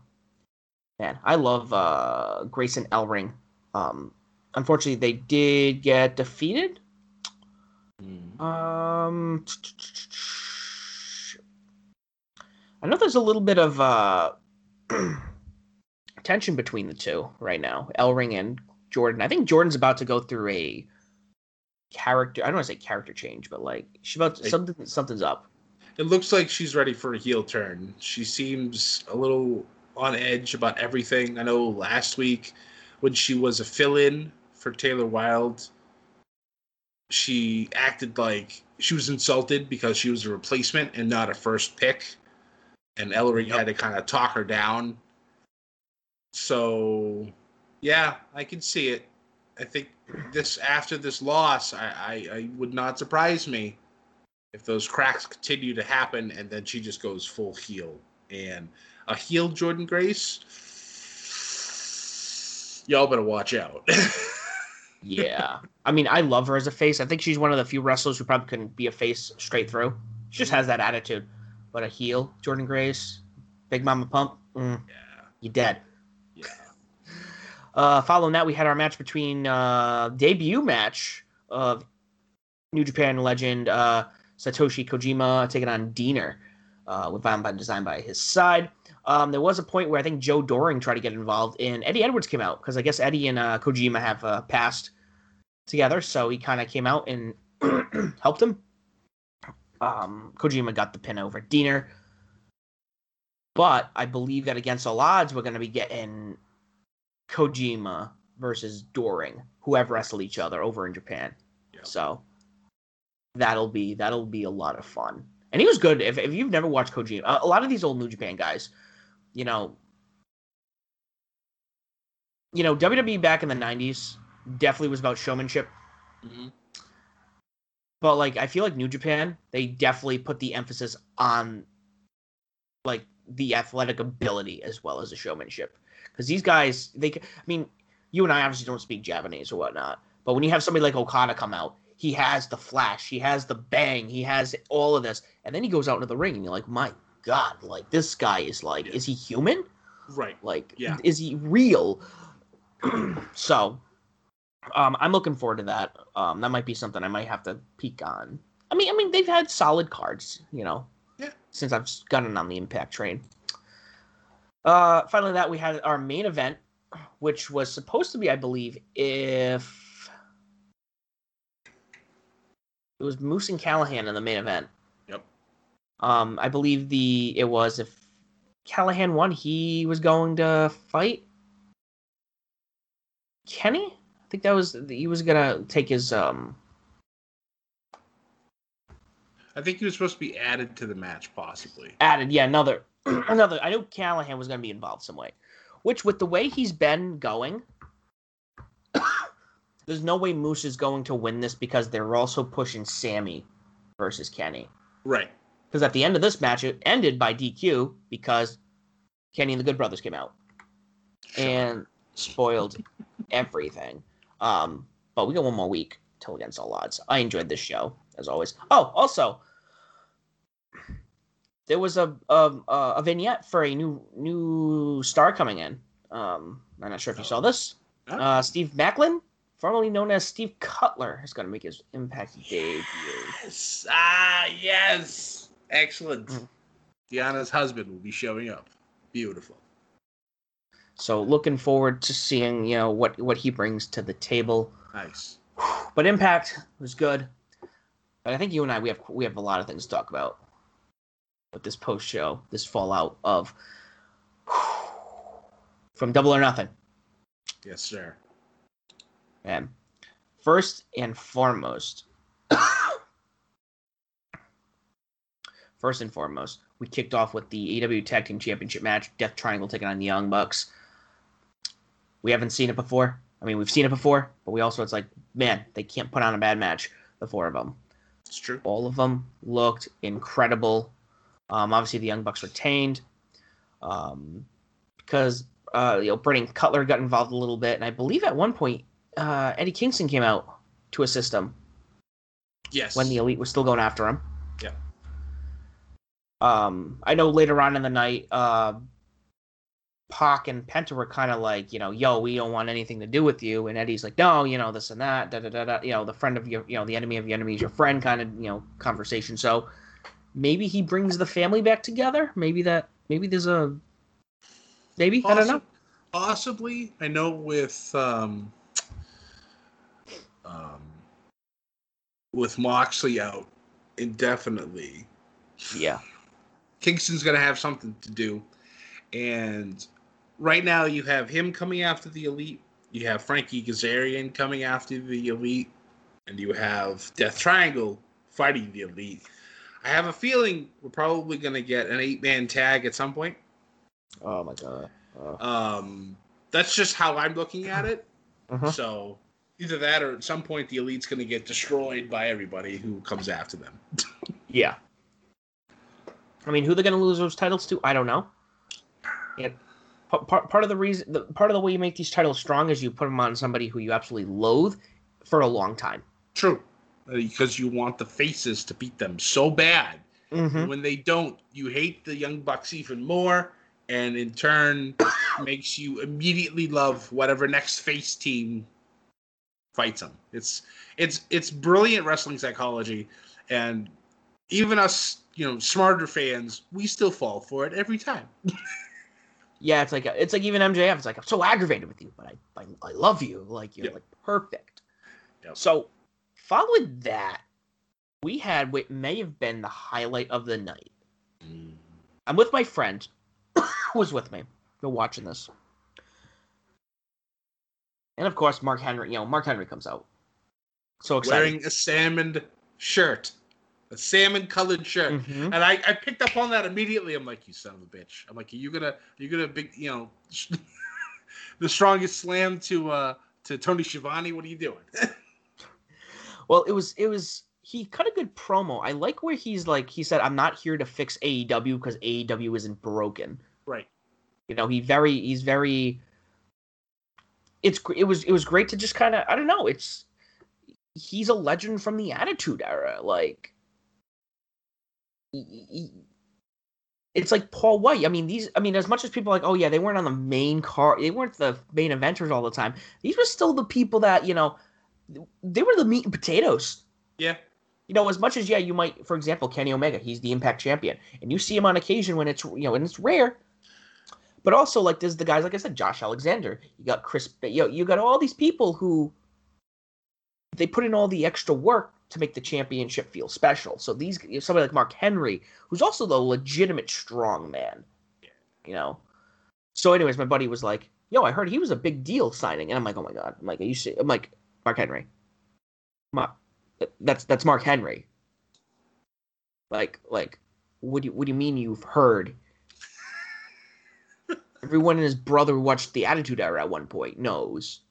Man, I love uh, Grace and Ellering. Um, unfortunately, they did get defeated. Um, I know there's a little bit of uh, tension between the two right now, Ellering and Jordan. I think Jordan's about to go through a character. I don't want to say character change, but like she about Like- something. Something's up. It looks like she's ready for a heel turn. She seems a little on edge about everything. I know last week when she was a fill-in for Taylor Wilde, she acted like she was insulted because she was a replacement and not a first pick, and Ellering Yep. had to kind of talk her down. So, yeah, I can see it. I think this after this loss, I, I, I would not surprise me if those cracks continue to happen and then she just goes full heel and a heel Jordan Grace y'all better watch out Yeah, I mean, I love her as a face. I think she's one of the few wrestlers who probably couldn't be a face straight through. She just has that attitude. But a heel, Jordan Grace, Big Mama Pump, mm, yeah you dead. Uh, following that, we had our match between uh, debut match of New Japan legend uh, Satoshi Kojima taking on Deaner uh, with Von by Design by his side. Um, there was a point where I think Joe Doering tried to get involved, and Eddie Edwards came out because I guess Eddie and uh, Kojima have passed together, so he kind of came out and helped him. Um, Kojima got the pin over Deaner, but I believe that against all odds, we're going to be getting Kojima versus Doering, who have wrestled each other over in Japan. Yep. So that'll be that'll be a lot of fun. And he was good. If, if you've never watched Kojima, a, a lot of these old New Japan guys, you know, you know, WWE back in the '90s definitely was about showmanship. Mhm. But like, I feel like New Japan, they definitely put the emphasis on like the athletic ability as well as the showmanship. Because these guys, they, I mean, you and I obviously don't speak Japanese or whatnot, but when you have somebody like Okada come out, he has the flash, he has the bang, he has all of this, and then he goes out into the ring, and you're like, my God, like this guy is like, Yeah. is he human? right Like, Yeah. is he real? so, um, I'm looking forward to that. Um, that might be something I might have to peek on. I mean, I mean, they've had solid cards, you know. Yeah. Since I've gotten on the Impact train. Uh, finally, that we had our main event, which was supposed to be, I believe, if it was Moose and Callihan in the main event. Yep. Um, I believe the it was if Callihan won, he was going to fight Kenny. I think that was he was gonna take his um. i think he was supposed to be added to the match possibly added yeah another another i know callihan was going to be involved some way which with the way he's been going there's no way moose is going to win this because they're also pushing sami versus kenny. Right. Because at the end of this match it ended by dq because kenny and the good brothers came out and spoiled everything. Um but we got one more week till against all odds. I enjoyed this show as always. Oh also there was a a, a vignette for a new new star coming in. Um i'm not sure if you saw this. Uh steve maclin formerly known as steve cutler is going to make his impact debut. Yes! Ah yes! Excellent. Mm. Deonna's husband will be showing up. Beautiful. So looking forward to seeing you know what what he brings to the table. Nice. But impact was good. But i think you and i we have we have a lot of things to talk about with this post show this fallout of from double or nothing. Yes sir. And first and foremost first and foremost we kicked off with the aw tag team championship match death triangle taking on the young bucks. We haven't seen it before. I mean we've seen it before but we also it's like man they can't put on a bad match the four of them it's true. All of them looked incredible. Um, obviously, the Young Bucks retained um, because uh, you know Brandon Cutler got involved a little bit, and I believe at one point uh, Eddie Kingston came out to assist him yes when the Elite was still going after him. Yeah. Um, I know later on in the night, uh, Pac and Penta were kind of like, you know, yo, we don't want anything to do with you, and Eddie's like, no, you know, this and that, da da da da. You know, the friend of your, you know, the enemy of your enemy is your friend, kind of, you know, conversation. So maybe he brings the family back together. Maybe that, maybe there's a, maybe I don't know. Possibly. I know with um, um, with Moxley out indefinitely, Yeah. Kingston's to have something to do. And right now, you have him coming after the Elite. You have Frankie Kazarian coming after the Elite. And you have Death Triangle fighting the Elite. I have a feeling we're probably going to get an eight man tag at some point. Oh my god. Uh, Um, that's just how I'm looking at it. uh-huh. So either that or at some point the Elite's going to get destroyed by everybody who comes after them. Yeah. I mean, who they're going to lose those titles to? I don't know. Yeah. Part, part, part of the reason, the, part of the way you make these titles strong is you put them on somebody who you absolutely loathe for a long time. True. Because you want the faces to beat them so bad. Mm-hmm. When they don't, you hate the Young Bucks even more, and in turn, makes you immediately love whatever next face team fights them. It's it's it's brilliant wrestling psychology, and even us, you know, smarter fans, we still fall for it every time. Yeah, it's like it's like even MJF. It's like I'm so aggravated with you, but I I, I love you. Like you're Yep. like perfect. Yep. So following that, we had what may have been the highlight of the night. I'm with my friend, who was with me. They're watching this, and of course, Mark Henry. You know, Mark Henry comes out. So excited. Wearing a salmon shirt, a salmon colored shirt. Mhm. And I, I picked up on that immediately. I'm like, you son of a bitch. I'm like, are you gonna, are you gonna big, you know, the strongest slam to uh to Tony Schiavone? What are you doing? Well, it was it was he cut a good promo. I like where he's like he said, "I'm not here to fix AEW because AEW isn't broken." right. You know, he very he's very. It's it was it was great to just kind of I don't know. It's he's a legend from the Attitude Era. Like, he- he- it's like Paul White. I mean, these. I mean, as much as people are like, oh yeah, they weren't on the main car. They weren't the main eventers all the time. These were still the people that you know. They were the meat and potatoes. Yeah. You know, as much as yeah, you might, for example, Kenny Omega, he's the Impact champion, and you see him on occasion when it's you know, and it's rare. But also, like, there's the guys, like I said, Josh Alexander. You got Chris. You know, you got all these people who they put in all the extra work to make the championship feel special. So these, you know, somebody like Mark Henry, who's also the legitimate strong man. You know. So, anyways, my buddy was like, "Yo, I heard he was a big deal signing," and I'm like, "Oh my god!" I'm like, "Are you?" se-" I'm like, "Mark Henry." Mark, that's that's Mark Henry. Like like what do you, what do you mean you've heard? Everyone and his brother watched the Attitude Era at one point knows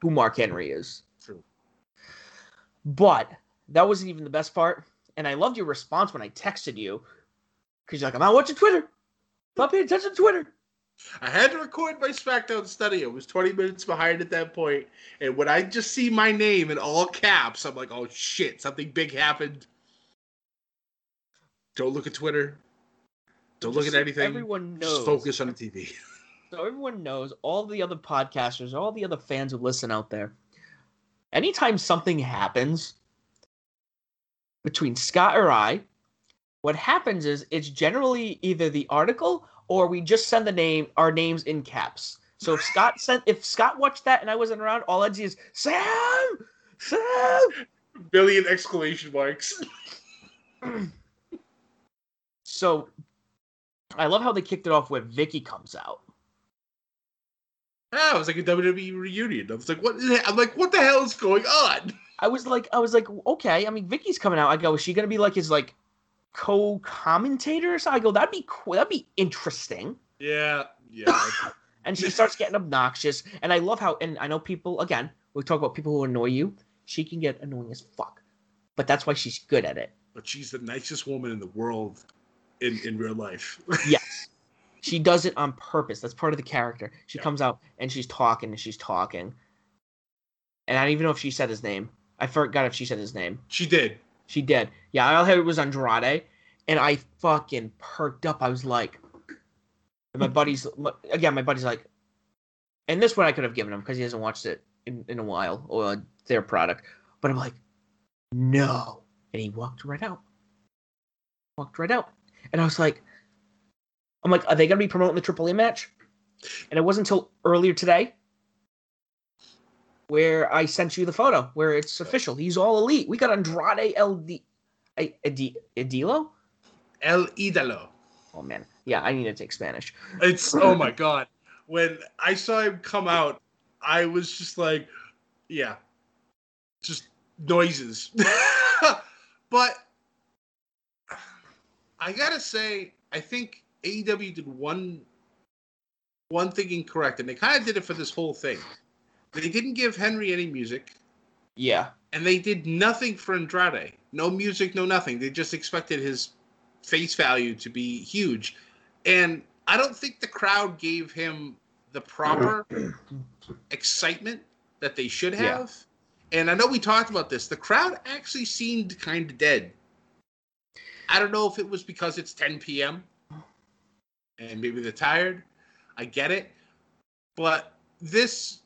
who Mark Henry is. True. But that wasn't even the best part. And I loved your response when I texted you. Because you're like, I'm not watching Twitter. Not paying attention to Twitter. I had to record my SmackDown study. It was 20 minutes behind at that point. And when I just see my name in all caps, I'm like, oh shit, something big happened. Don't look at Twitter. Don't look Just at anything. Everyone knows. Just focus on the TV. So everyone knows, all the other podcasters, all the other fans who listen out there, anytime something happens between Scott or I, what happens is it's generally either the article or we just send the name our names in caps. So if Scott sent if Scott watched that and I wasn't around, all I'd see is Sam, Sam. Billion exclamation marks. So I love how they kicked it off where Vicky comes out. Ah, it was like a WWE reunion. I was like, what? I'm like, what the hell is going on? I was like, I was like, okay. I mean, Vicky's coming out. I go, is she gonna be like his like co-commentator? So I go, that'd be cool. That'd be interesting. Yeah, yeah. And she starts getting obnoxious. And I love how. And I know people again. We talk about people who annoy you. She can get annoying as fuck, but that's why she's good at it. but she's the nicest woman in the world in in real life. Yes. She does it on purpose. That's part of the character. She Yeah. comes out and she's talking and she's talking. And I don't even know if she said his name. I forgot if she said his name. she did. She did. Yeah, I heard was Andrade, and I fucking perked up. I was like, my buddy's again. My buddy's like, and this one I could have given him because he hasn't watched it in, in a while or their product. But I'm like, no, and he walked right out. Walked right out, and I was like, I'm like, are they gonna be promoting the Triple A match? And it wasn't until earlier today where I sent you the photo where it's official. He's all elite. We got Andrade El Di- I- Adi- Adilo. El Idolo. Oh man, yeah, I need to take Spanish. It's oh my god. When I saw him come out, I was just like, yeah, just noises. but I gotta say, I think AEW did one one thing incorrect, and they kind of did it for this whole thing. They didn't give Henry any music, Yeah, and they did nothing for Andrade. No music, no nothing. They just expected his face value to be huge. And I don't think the crowd gave him the proper excitement that they should Yeah. have. And I know we talked about this. The crowd actually seemed kind of dead. I don't know if it was because it's 10 p.m. and maybe they're tired. I get it. But this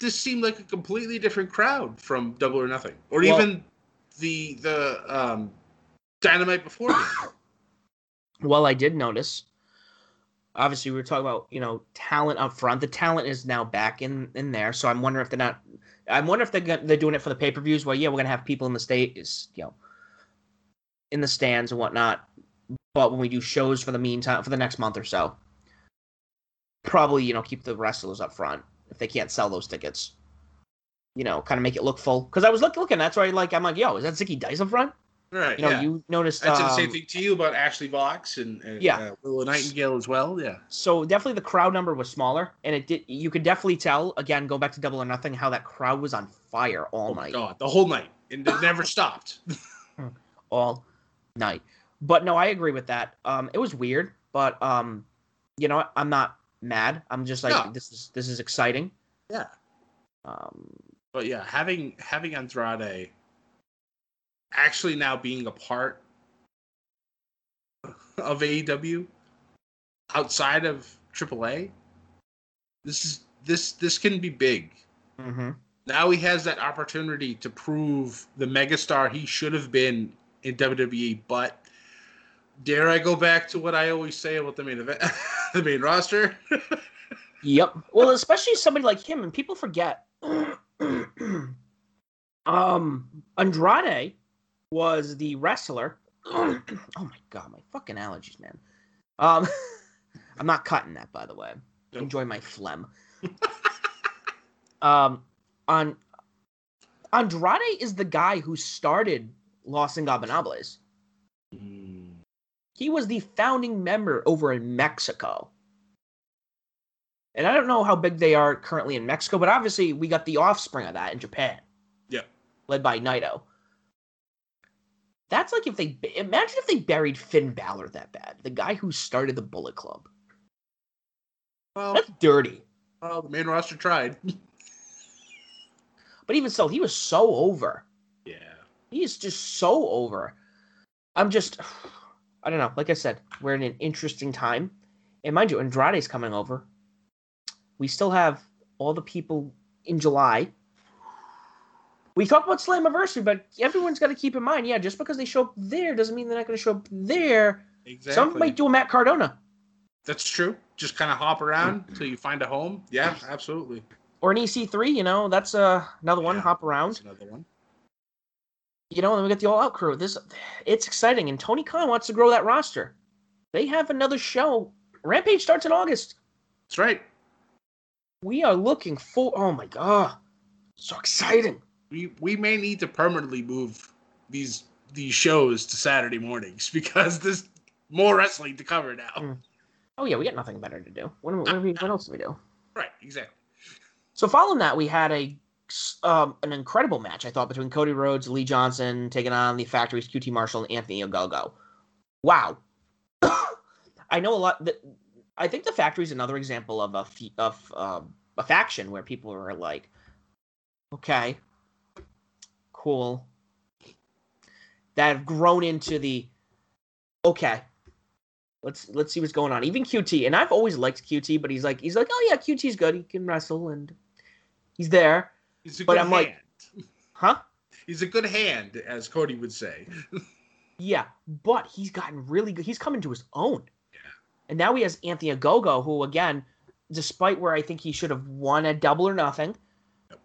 this seemed like a completely different crowd from Double or Nothing. Or Well- even the the um Dynamite before well, I did notice. Obviously, we were talking about you know talent up front. The talent is now back in in there, so I'm wondering if they're not. I'm wondering if they're gonna- they're doing it for the pay per views. Well, yeah, we're gonna have people in the state, is you know, in the stands and whatnot. But when we do shows for the meantime, for the next month or so, probably you know keep the wrestlers up front if they can't sell those tickets. You know, kind of make it look full. Because I was look, looking, that's why like I'm like, yo, is that Zicky Dice up front? Right. You know, yeah. you noticed. I said the um, same thing to you about Ashley Vox and, and Yeah. uh, Willow Nightingale as well. Yeah. so definitely the crowd number was smaller and it did you could definitely tell again go back to double or nothing how that crowd was on fire all oh night god, the whole night, and it never stopped. all night but no i agree with that um it was weird but um you know i'm not mad i'm just like No. this is this is exciting yeah. um But yeah, having having Andrade actually now being a part of AEW outside of AAA, this is this this can be big. mhm. Now he has that opportunity to prove the megastar he should have been in WWE. But dare I go back to what I always say about the main event, the main roster? Yep. Well, especially somebody like him, and people forget. um, Andrade was the wrestler. oh my god, my fucking allergies, man. Um, I'm not cutting that, by the way. Nope. Enjoy my phlegm. um, on Andrade is the guy who started Los Ingobernables. He was the founding member over in Mexico. And I don't know how big they are currently in Mexico, but obviously we got the offspring of that in Japan. Yeah. Led by Naito. That's like if they imagine if they buried Finn Balor that bad, the guy who started the Bullet Club. Well, That's dirty. well, the main roster tried. But even so, he was so over. yeah. He is just so over. I'm just, I don't know. Like I said, we're in an interesting time. And mind you, Andrade's coming over. We still have all the people in July. We talk about Slammiversary, but everyone's got to keep in mind, yeah, just because they show up there doesn't mean they're not going to show up there. Exactly. Some might do a Matt Cardona That's true. Just kind of hop around until you find a home. Yeah, absolutely. or an EC3. You know, that's uh, another one. Yeah. Hop That's around. another one. You know, and then we got the all out crew. This it's exciting, and Tony Khan wants to grow that roster. They have another show. Rampage starts in August. That's right. We are looking for. Oh my god, so exciting! We we may need to permanently move these these shows to Saturday mornings because there's more wrestling to cover now. Mm. Oh yeah, we got nothing better to do. What, we- what, what else do we do? Right, exactly. So following that, we had a um, an incredible match I thought between Cody Rhodes, Lee Johnson taking on the Factories, QT Marshall, and Anthony Ogogo. Wow, I know a lot. That I think the Factory is another example of a of um, a faction where people are like, okay, cool, that have grown into the okay. Let's let's see what's going on. Even QT, and I've always liked QT, but he's like he's like, oh yeah, QT's good. He can wrestle and he's there, He's a But good I'm like- hand. huh? He's a good hand, as Cody would say. Yeah, but he's gotten really good. He's coming to his own. Yeah. And now he has Anthony Ogogo, who again, despite where I think he should have won a double or nothing, Yep.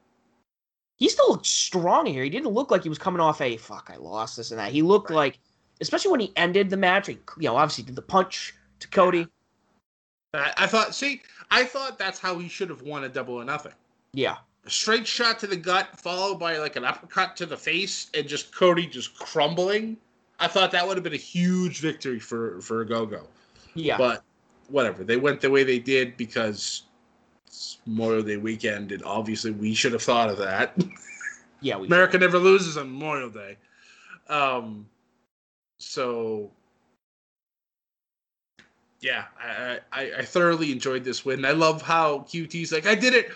he still looked strong here. He didn't look like he was coming off a fuck. I lost this and that. He looked Right. like, especially when he ended the match. He, you know, obviously did the punch to Cody. I, I thought, see, I thought that's how he should have won a double or nothing. Yeah, A straight shot to the gut, followed by like an uppercut to the face, and just Cody just crumbling. I thought that would have been a huge victory for for Go Go. yeah. But whatever, they went the way they did because it's Memorial Day weekend, and obviously we should have thought of that. yeah, we America never loses on Memorial Day. Um, so yeah, I, I I thoroughly enjoyed this win. I love how QT's like, I did it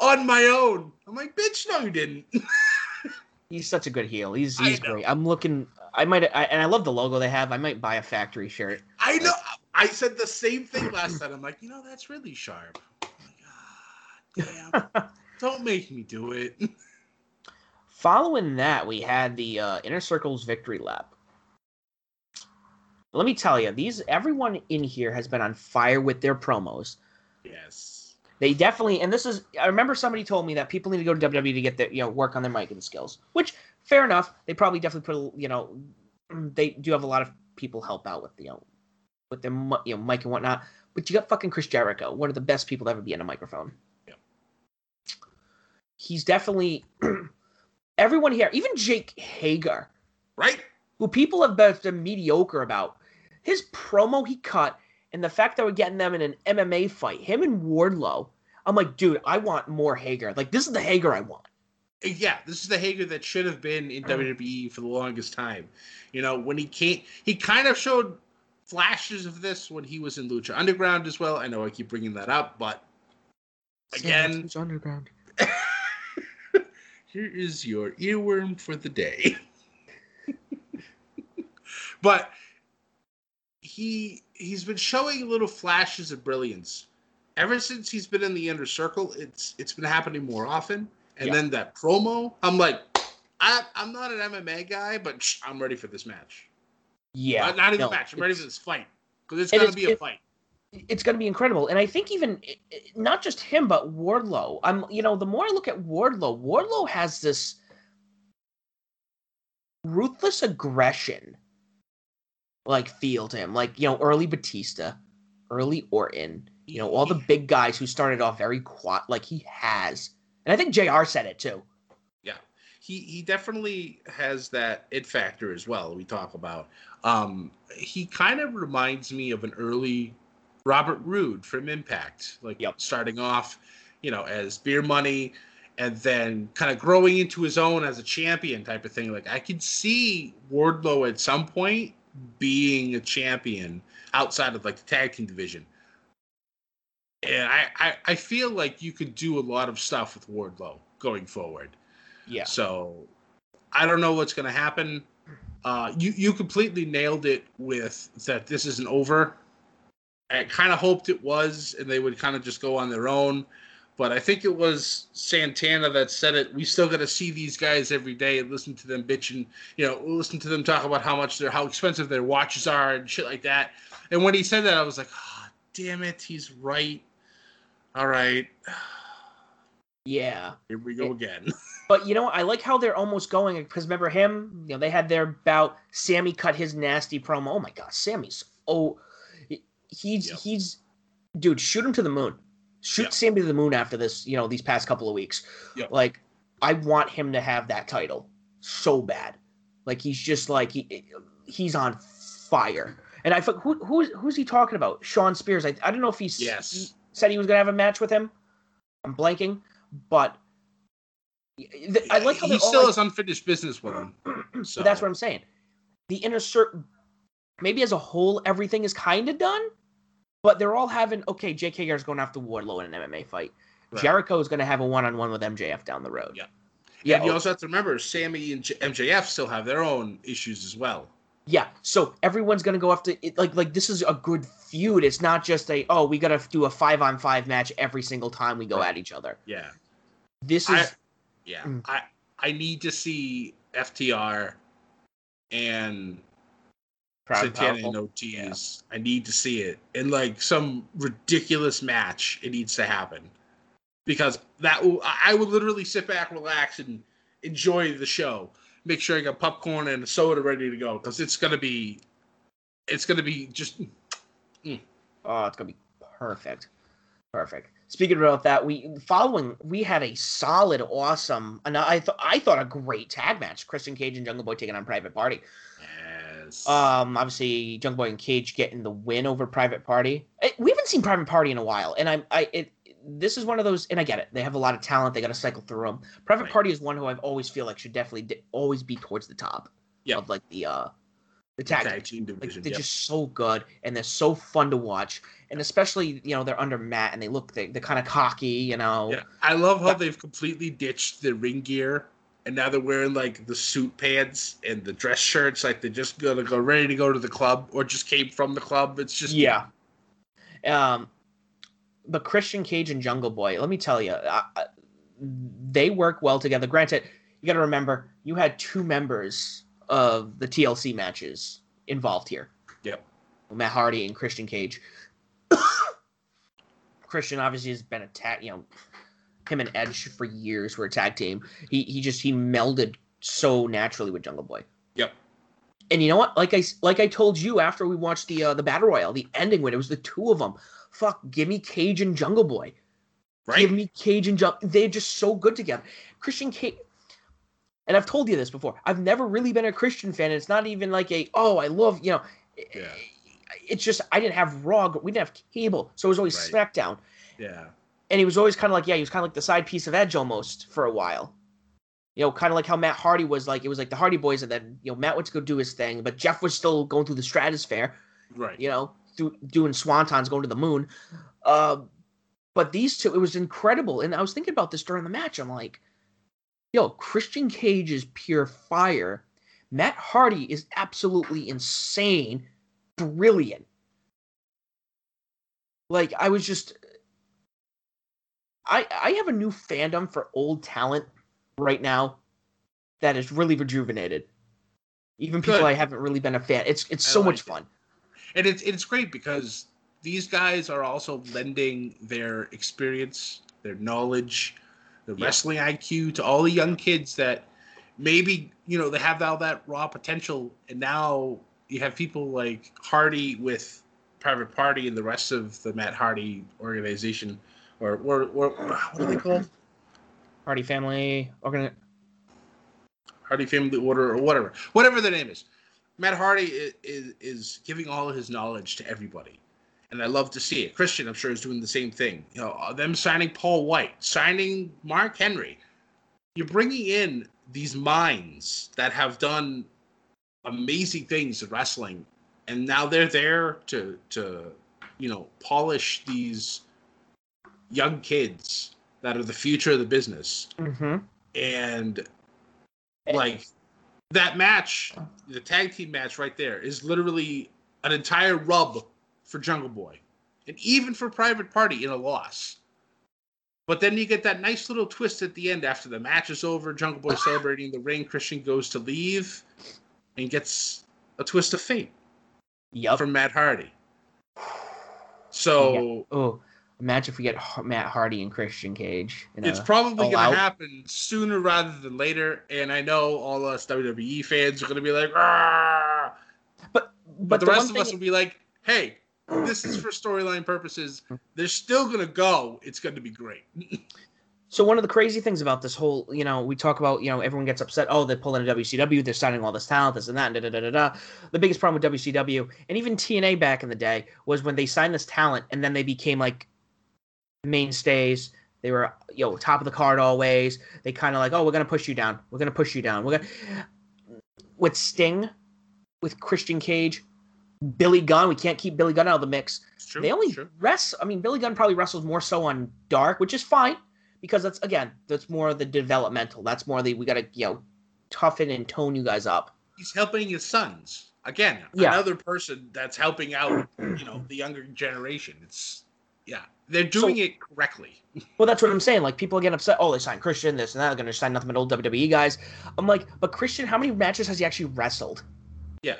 on my own. I'm like, bitch, no, you didn't. He's such a good heel. He's he's great. I'm looking. I might. I, and I love the logo they have. I might buy a factory shirt. I know. I said the same thing last time. I'm like, you know, that's really sharp. Like, ah, damn. Don't make me do it. Following that, we had the uh, Inner Circle's victory lap. Let me tell you, these everyone in here has been on fire with their promos. yes. They definitely, and this is, I remember somebody told me that people need to go to WWE to get their, you know, work on their mic and skills. Which, fair enough. They probably definitely put, a- you know, they do have a lot of people help out with, you know, with their, you know, mic and whatnot. But you got fucking Chris Jericho, one of the best people to ever be in a microphone. Yep. He's definitely everyone here, even Jake Hager, Right? who people have been, been mediocre about. His promo he cut and the fact that we're getting them in an MMA fight, him and Wardlow. I'm like, dude, I want more Hager. Like, this is the Hager I want. Yeah, this is the Hager that should have been in uh-huh. WWE for the longest time. You know, when he came, he kind of showed flashes of this when he was in Lucha Underground as well. I know I keep bringing that up, but again, underground. here is your earworm for the day. but he he's been showing little flashes of brilliance ever since he's been in the inner circle. It's it's been happening more often. And Yeah. then that promo, I'm like, I, I'm not an MMA guy, but shh, I'm ready for this match. Yeah, not, not even no, match. I'm ready for this fight because it's gonna it's- be a it- fight. it's going to be incredible. And I think even not just him, but Wardlow. I'm, you know, the more I look at Wardlow, Wardlow has this ruthless aggression, like feel to him, like you know, early Batista, early Orton. You know, all the big guys who started off very quiet, like he has. And I think Jr. said it too. Yeah, he he definitely has that it factor as well. We talk about. Um, he kind of reminds me of an early Robert Roode from Impact, like Yep. starting off, you know, as Beer Money, and then kind of growing into his own as a champion type of thing. Like I could see Wardlow at some point being a champion outside of like the tag team division. And I, I, I feel like you could do a lot of stuff with Wardlow going forward. Yeah. So I don't know what's going to happen. Uh, you you completely nailed it with that. This isn't over. I kind of hoped it was, and they would kind of just go on their own. But I think it was Santana that said it. We still got to see these guys every day and listen to them bitching. You know, listen to them talk about how much they're, how expensive their watches are and shit like that. And when he said that, I was like, oh, damn it, he's right. All right, Yeah. here we go again. But you know, I like how they're almost going because remember him? You know, they had their bout. Sammy cut his nasty promo. Oh my god, Sammy's oh, he's Yep. he's dude. Shoot him to the moon. Shoot Yep. Sammy to the moon after this. You know, these past couple of weeks. Yep. Like, I want him to have that title so bad. Like he's just like he he's on fire. And I thought, who who's who's he talking about? Shawn Spears. I I don't know if he's Yes. he said he was gonna have a match with him. I'm blanking, but. th- I like how he still like- has unfinished business with him. So that's what I'm saying. The inner circle, maybe as a whole, everything is kind of done, but they're all having okay. Jake is going after Wardlow in an MMA fight. Right. Jericho is going to have a one-on-one with MJF down the road. Yeah. yeah, and you oh, also have to remember, Sammy and J- MJF still have their own issues as well. Yeah. So everyone's going to go after it. Like, like this is a good feud. It's not just a oh, we got to do a five-on-five match every single time we go Right. at each other. Yeah, This I- is yeah. Mm. I I need to see FTR and proud Santana powerful. and OTs. I need to see it in like some ridiculous match. It needs to happen. because that will, I I would literally sit back, relax, and enjoy the show. Make sure I got popcorn and a soda ready to go because it's gonna be, it's gonna be just Oh, it's gonna be perfect, perfect. Speaking about that, we following we had a solid, awesome, and I thought I thought a great tag match: Christian Cage and Jungle Boy taking on Private Party. yes. Um, obviously Jungle Boy and Cage getting the win over Private Party. Eh, We haven't seen Private Party in a while, and I'm I it. This is one of those, and I get it. They have a lot of talent. They got to cycle through them. Private Right. Party is one who I've always feel like should definitely di- always be towards the top Yeah. of like the uh the tag, tag team. team Like division. they're yep. just so good and they're so fun to watch, and especially you know they're under Matt and they look they, they're kind of cocky, you know. Yeah, I love how Yeah. they've completely ditched the ring gear, and now they're wearing like the suit pants and the dress shirts, like they're just gonna go ready to go to the club or just came from the club. It's just Yeah. Um, but Christian Cage and Jungle Boy, let me tell you, I, I, they work well together. Granted, you got to remember you had two members of the TLC matches involved here. Yep. Matt Hardy and Christian Cage. Christian obviously has been a tag, you know, him and Edge for years were a tag team. He he just he melded so naturally with Jungle Boy. Yep. And you know what? Like I like I told you after we watched the uh, the battle royal, the ending when it was the two of them. Fuck, give me Cage and Jungle Boy. right. Give me Cage and Jungle. They're just so good together. Christian Cage. And I've told you this before. I've never really been a Christian fan. And it's not even like a oh I love you know. Yeah. It's just I didn't have Raw. We didn't have cable, so it was always Right. SmackDown. yeah, And he was always kind of like yeah, he was kind of like the side piece of Edge almost for a while. You know, kind of like how Matt Hardy was like it was like the Hardy Boys, and then you know Matt went to go do his thing, but Jeff was still going through the stratosphere. right. you know, through, doing swantons, going to the moon. Uh, but these two, it was incredible. And I was thinking about this during the match. I'm like, yo, Christian Cage is pure fire. Matt Hardy is absolutely insane, brilliant. Like I was just, I I have a new fandom for old talent right now that is really rejuvenated. Even people Good. I haven't really been a fan. It's it's I so like much it. fun. And it's it's great because these guys are also lending their experience, their knowledge, their Yeah. wrestling IQ to all the young kids that maybe you know they have all that raw potential, and now you have people like Hardy with Private Party and the rest of the Matt Hardy organization, or or, or what are they called? Hardy family organ. Hardy Family Order or whatever, whatever their name is. Matt Hardy is, is, is giving all of his knowledge to everybody, and I love to see it. Christian, I'm sure, is doing the same thing. You know, uh, them signing Paul White, signing Mark Henry. You're bringing in these minds that have done amazing things in wrestling, and now they're there to to you know polish these young kids that are the future of the business Mm-hmm. and like that match, the tag team match right there is literally an entire rub for Jungle Boy, and even for Private Party in a loss. But then you get that nice little twist at the end after the match is over. Jungle Boy celebrating the ring. Christian goes to leave and gets a twist of fate Yep. from Matt Hardy. So oh, imagine if we get Matt Hardy and Christian Cage. It's probably going to happen sooner rather than later. And I know all us WWE fans are going to be like, "Argh!" but but, but the, the, rest of us will be like, hey, this is for storyline purposes. Hmm. They're still going to go. It's going to be great. So one of the crazy things about this whole, you know, we talk about, you know, everyone gets upset. Oh, they're pulling a WCW. They're signing all this talent, this and that, and da da da da da. The biggest problem with WCW and even TNA back in the day was when they signed this talent and then they became like mainstays. They were, you know, top of the card always. They kind of like, oh, we're gonna push you down. We're gonna push you down. We're gonna with Sting, with Christian Cage, Billy Gunn. We can't keep Billy Gunn out of the mix. True. They only wrestle. I mean, Billy Gunn probably wrestles more so on Dark, which is fine because that's again that's more of the developmental. That's more the we gotta you know toughen and tone you guys up. He's helping his sons. Again, Yeah. another person that's helping out, you know, the younger generation. It's, yeah, they're doing it correctly. Well, that's what I'm saying. Like people get upset. Oh, they signed Christian, this and that. They're gonna sign nothing but old WWE guys. I'm like, but Christian, how many matches has he actually wrestled? Yeah.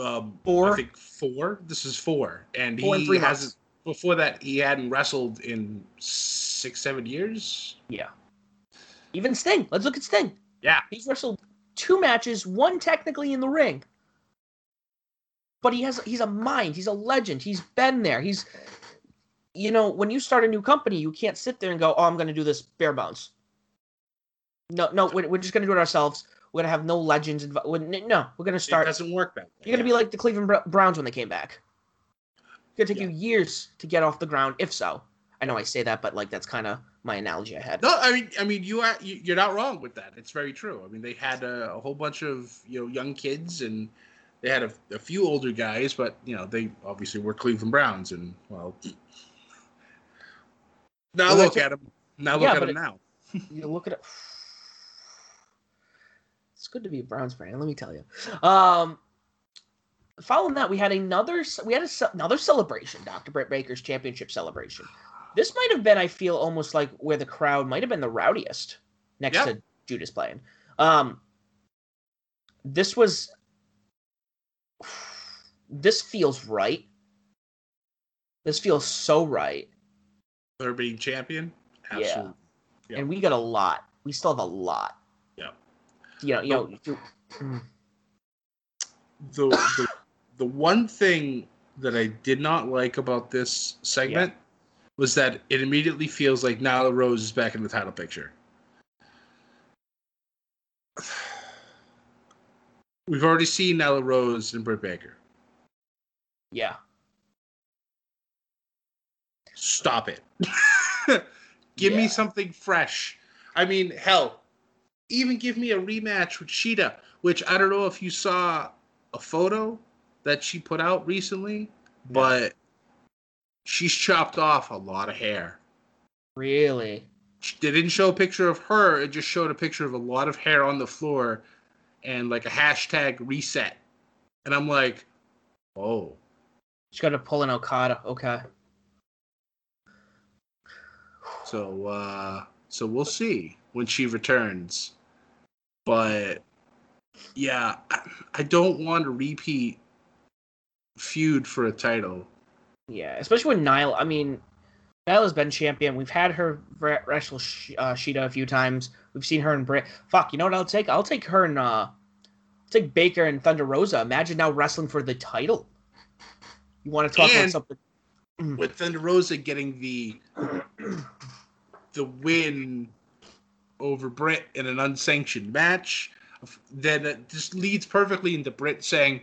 Um, Four? I think four. This is four. And Four he three has before that, he hadn't wrestled in six, seven years. Yeah. Even Sting. Let's look at Sting. Yeah. He's wrestled two matches, one technically in the ring. But he has he's a mind. He's a legend. He's been there. He's you know, when you start a new company, you can't sit there and go, "Oh, I'm going to do this bare bones." No, no, we're, we're just going to do it ourselves. We're going to have no legends. Inv- no, we're going to start. It doesn't work that way. You're going to be like the Cleveland Browns when they came back. It's going to take you years to get off the ground, if so. I know I say that, but like that's kind of my analogy I had. No, I mean, I mean, you are you- you're not wrong with that. It's very true. I mean, they had a, a whole bunch of you know young kids, and they had a, a few older guys, but you know they obviously were Cleveland Browns, and well, now Well, look at them. Now look Yeah, at them it- now. you look at it. It's good to be a Browns fan. Let me tell you. Um, following that, we had another we had a, another celebration, Dr. Britt Baker's championship celebration. This might have been, I feel, almost like where the crowd might have been the rowdiest next Yep. to Judas playing. Um, this was. This feels right. This feels so right. They're being champion. Yeah. Absolutely. Yeah. And we got a lot. We still have a lot. Yeah. You know, you know, mm, the, the the one thing that I did not like about this segment was that it immediately feels like Nyla Rose is back in the title picture. We've already seen Nyla Rose and Britt Baker. yeah. Stop it. give me something fresh. I mean, hell, even give me a rematch with Shida, which I don't know if you saw a photo that she put out recently, but she's chopped off a lot of hair. Really? They didn't show a picture of her, it just showed a picture of a lot of hair on the floor and like a hashtag reset. And I'm like, oh. She's got to pull an Okada. Okay. So uh so we'll see when she returns. But yeah, I, I don't want to repeat feud for a title. Yeah, especially when Nyla. I mean, Nyla's been champion. We've had her wrestle Sh- uh, Shida a few times. We've seen her in Britt. Fuck, you know what I'll take? I'll take her and uh, I'll take Baker and Thunder Rosa. Imagine now wrestling for the title. You want to talk about something? With Thunder Rosa getting the the win over Britt in an unsanctioned match, then it just leads perfectly into Britt saying,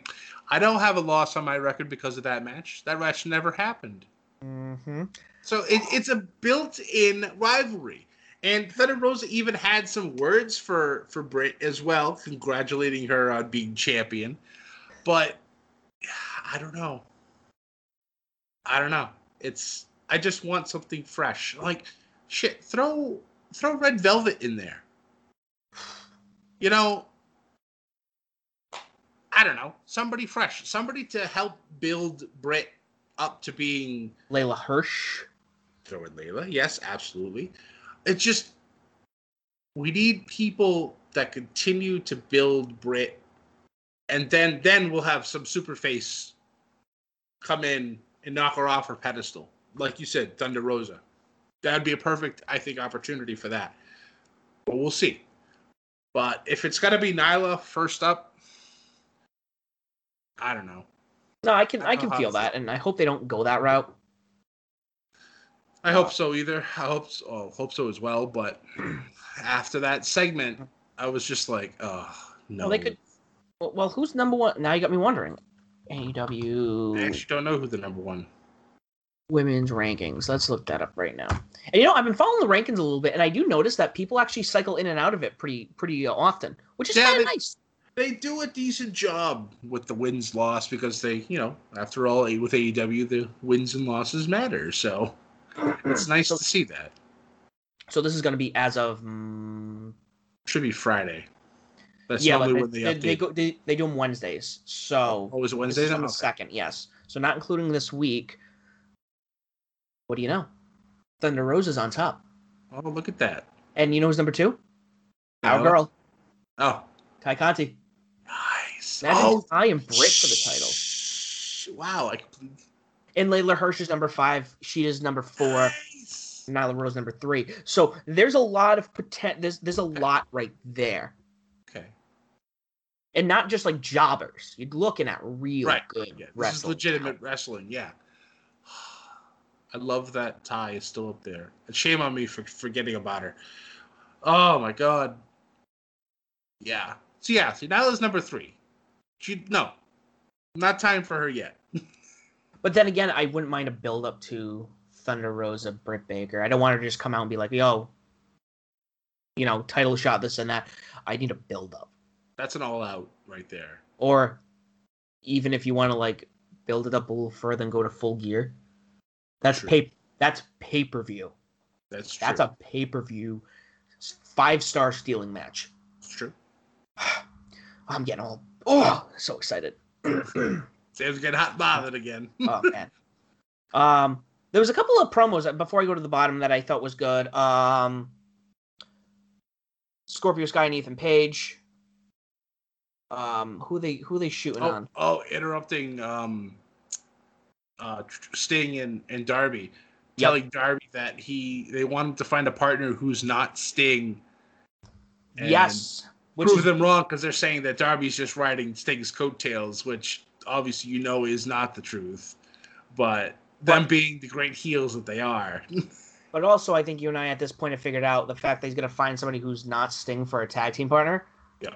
I don't have a loss on my record because of that match. That match never happened. Mm-hmm. So it, it's a built-in rivalry. And Thunder Rosa even had some words for for Britt as well, congratulating her on being champion. But I don't know. I don't know. It's I just want something fresh. Like shit, throw throw Red Velvet in there. You know, I don't know. Somebody fresh. Somebody to help build Britt up to being Leyla Hirsch. throw in Layla. Yes, absolutely. It's just we need people that continue to build Britt, and then then we'll have some super face come in and knock her off her pedestal, like you said, Thunder Rosa. That'd be a perfect, I think, opportunity for that. But we'll see. But if it's gonna be Nyla first up, I don't know. No, I can I I can feel that, feel. and I hope they don't go that route. I hope uh, so either. I hope so, oh, hope so as well. But after that segment, I was just like, oh no. Well, they could. Well, who's number one? Now you got me wondering. AEW. I actually don't know who the number one. Women's rankings. Let's look that up right now. And you know, I've been following the rankings a little bit, and I do notice that people actually cycle in and out of it pretty pretty uh, often, which is Yeah, kind of nice. They do a decent job with the wins loss because they, you know, after all, with AEW, the wins and losses matter. So it's nice So- to see that. So this is going to be as of mm, Should be Friday. That's yeah, normally when they, they, update. they go they, they do them Wednesdays. So oh, was it this Wednesday? is on the second, yes. So not including this week. What do you know? Thunder Rosa's on top, Oh, look at that. and you know who's number two? Our girl, Oh, Tay Conti. nice. Imagine oh, Tay and Britt for the title. Wow, I completely. And Leyla Hirsch is number five. She is number four. Nice. Nyla Rose number three. So there's a lot of potential. There's there's a lot right there, Okay. and not just like jobbers. You're looking at real Right. good Yeah, this is legitimate wrestling. Yeah. I love that Tay is still up there. And shame on me for forgetting about her. Oh my god. Yeah. So yeah, see Nyla's number three. She no. Not time for her yet. But then again, I wouldn't mind a build up to Thunder Rosa, Britt Baker. I don't want her to just come out and be like, "Yo, you know, title shot, this and that." I need a build up, That's an all out right there. or even if you want to like build it up a little further and go to full gear, that's True. pay that's pay per view. That's true. That's a pay per view five star stealing match. It's true. I'm getting all oh so excited. Sam's getting hot bothered again. oh man. Um, there was a couple of promos uh, before I go to the bottom that I thought was good. Um, Scorpio Sky and Ethan Page. Um, who they who they shooting oh, on? oh, interrupting um uh Sting and, and Darby. Yep. Telling Darby that he they wanted to find a partner who's not Sting. yes, which prove is, them wrong because they're saying that Darby's just riding Sting's coattails, which obviously you know is not the truth. But them But- being the great heels that they are. but also I think you and I at this point have figured out the fact that he's gonna find somebody who's not Sting for a tag team partner. Yeah.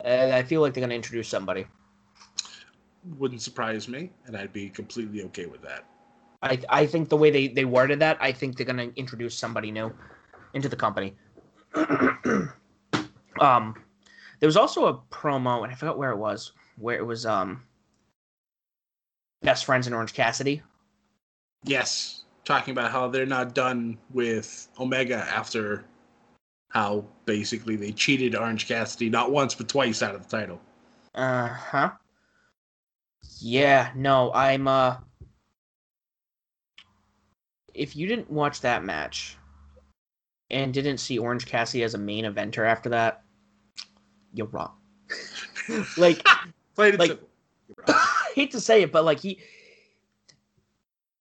And I feel like they're gonna introduce somebody. Wouldn't surprise me, and I'd be completely okay with that. I I think the way they they worded that, I think they're gonna introduce somebody new into the company. um, there was also a promo, and I forgot where it was, where it was um, best friends in Orange Cassidy. Yes, talking about how they're not done with Omega after how basically they cheated Orange Cassidy not once but twice out of the title. Uh huh. Yeah, no, I'm uh. If you didn't watch that match, and didn't see Orange Cassidy as a main eventer after that, you're wrong. like Played Like- I hate to say it, but like he,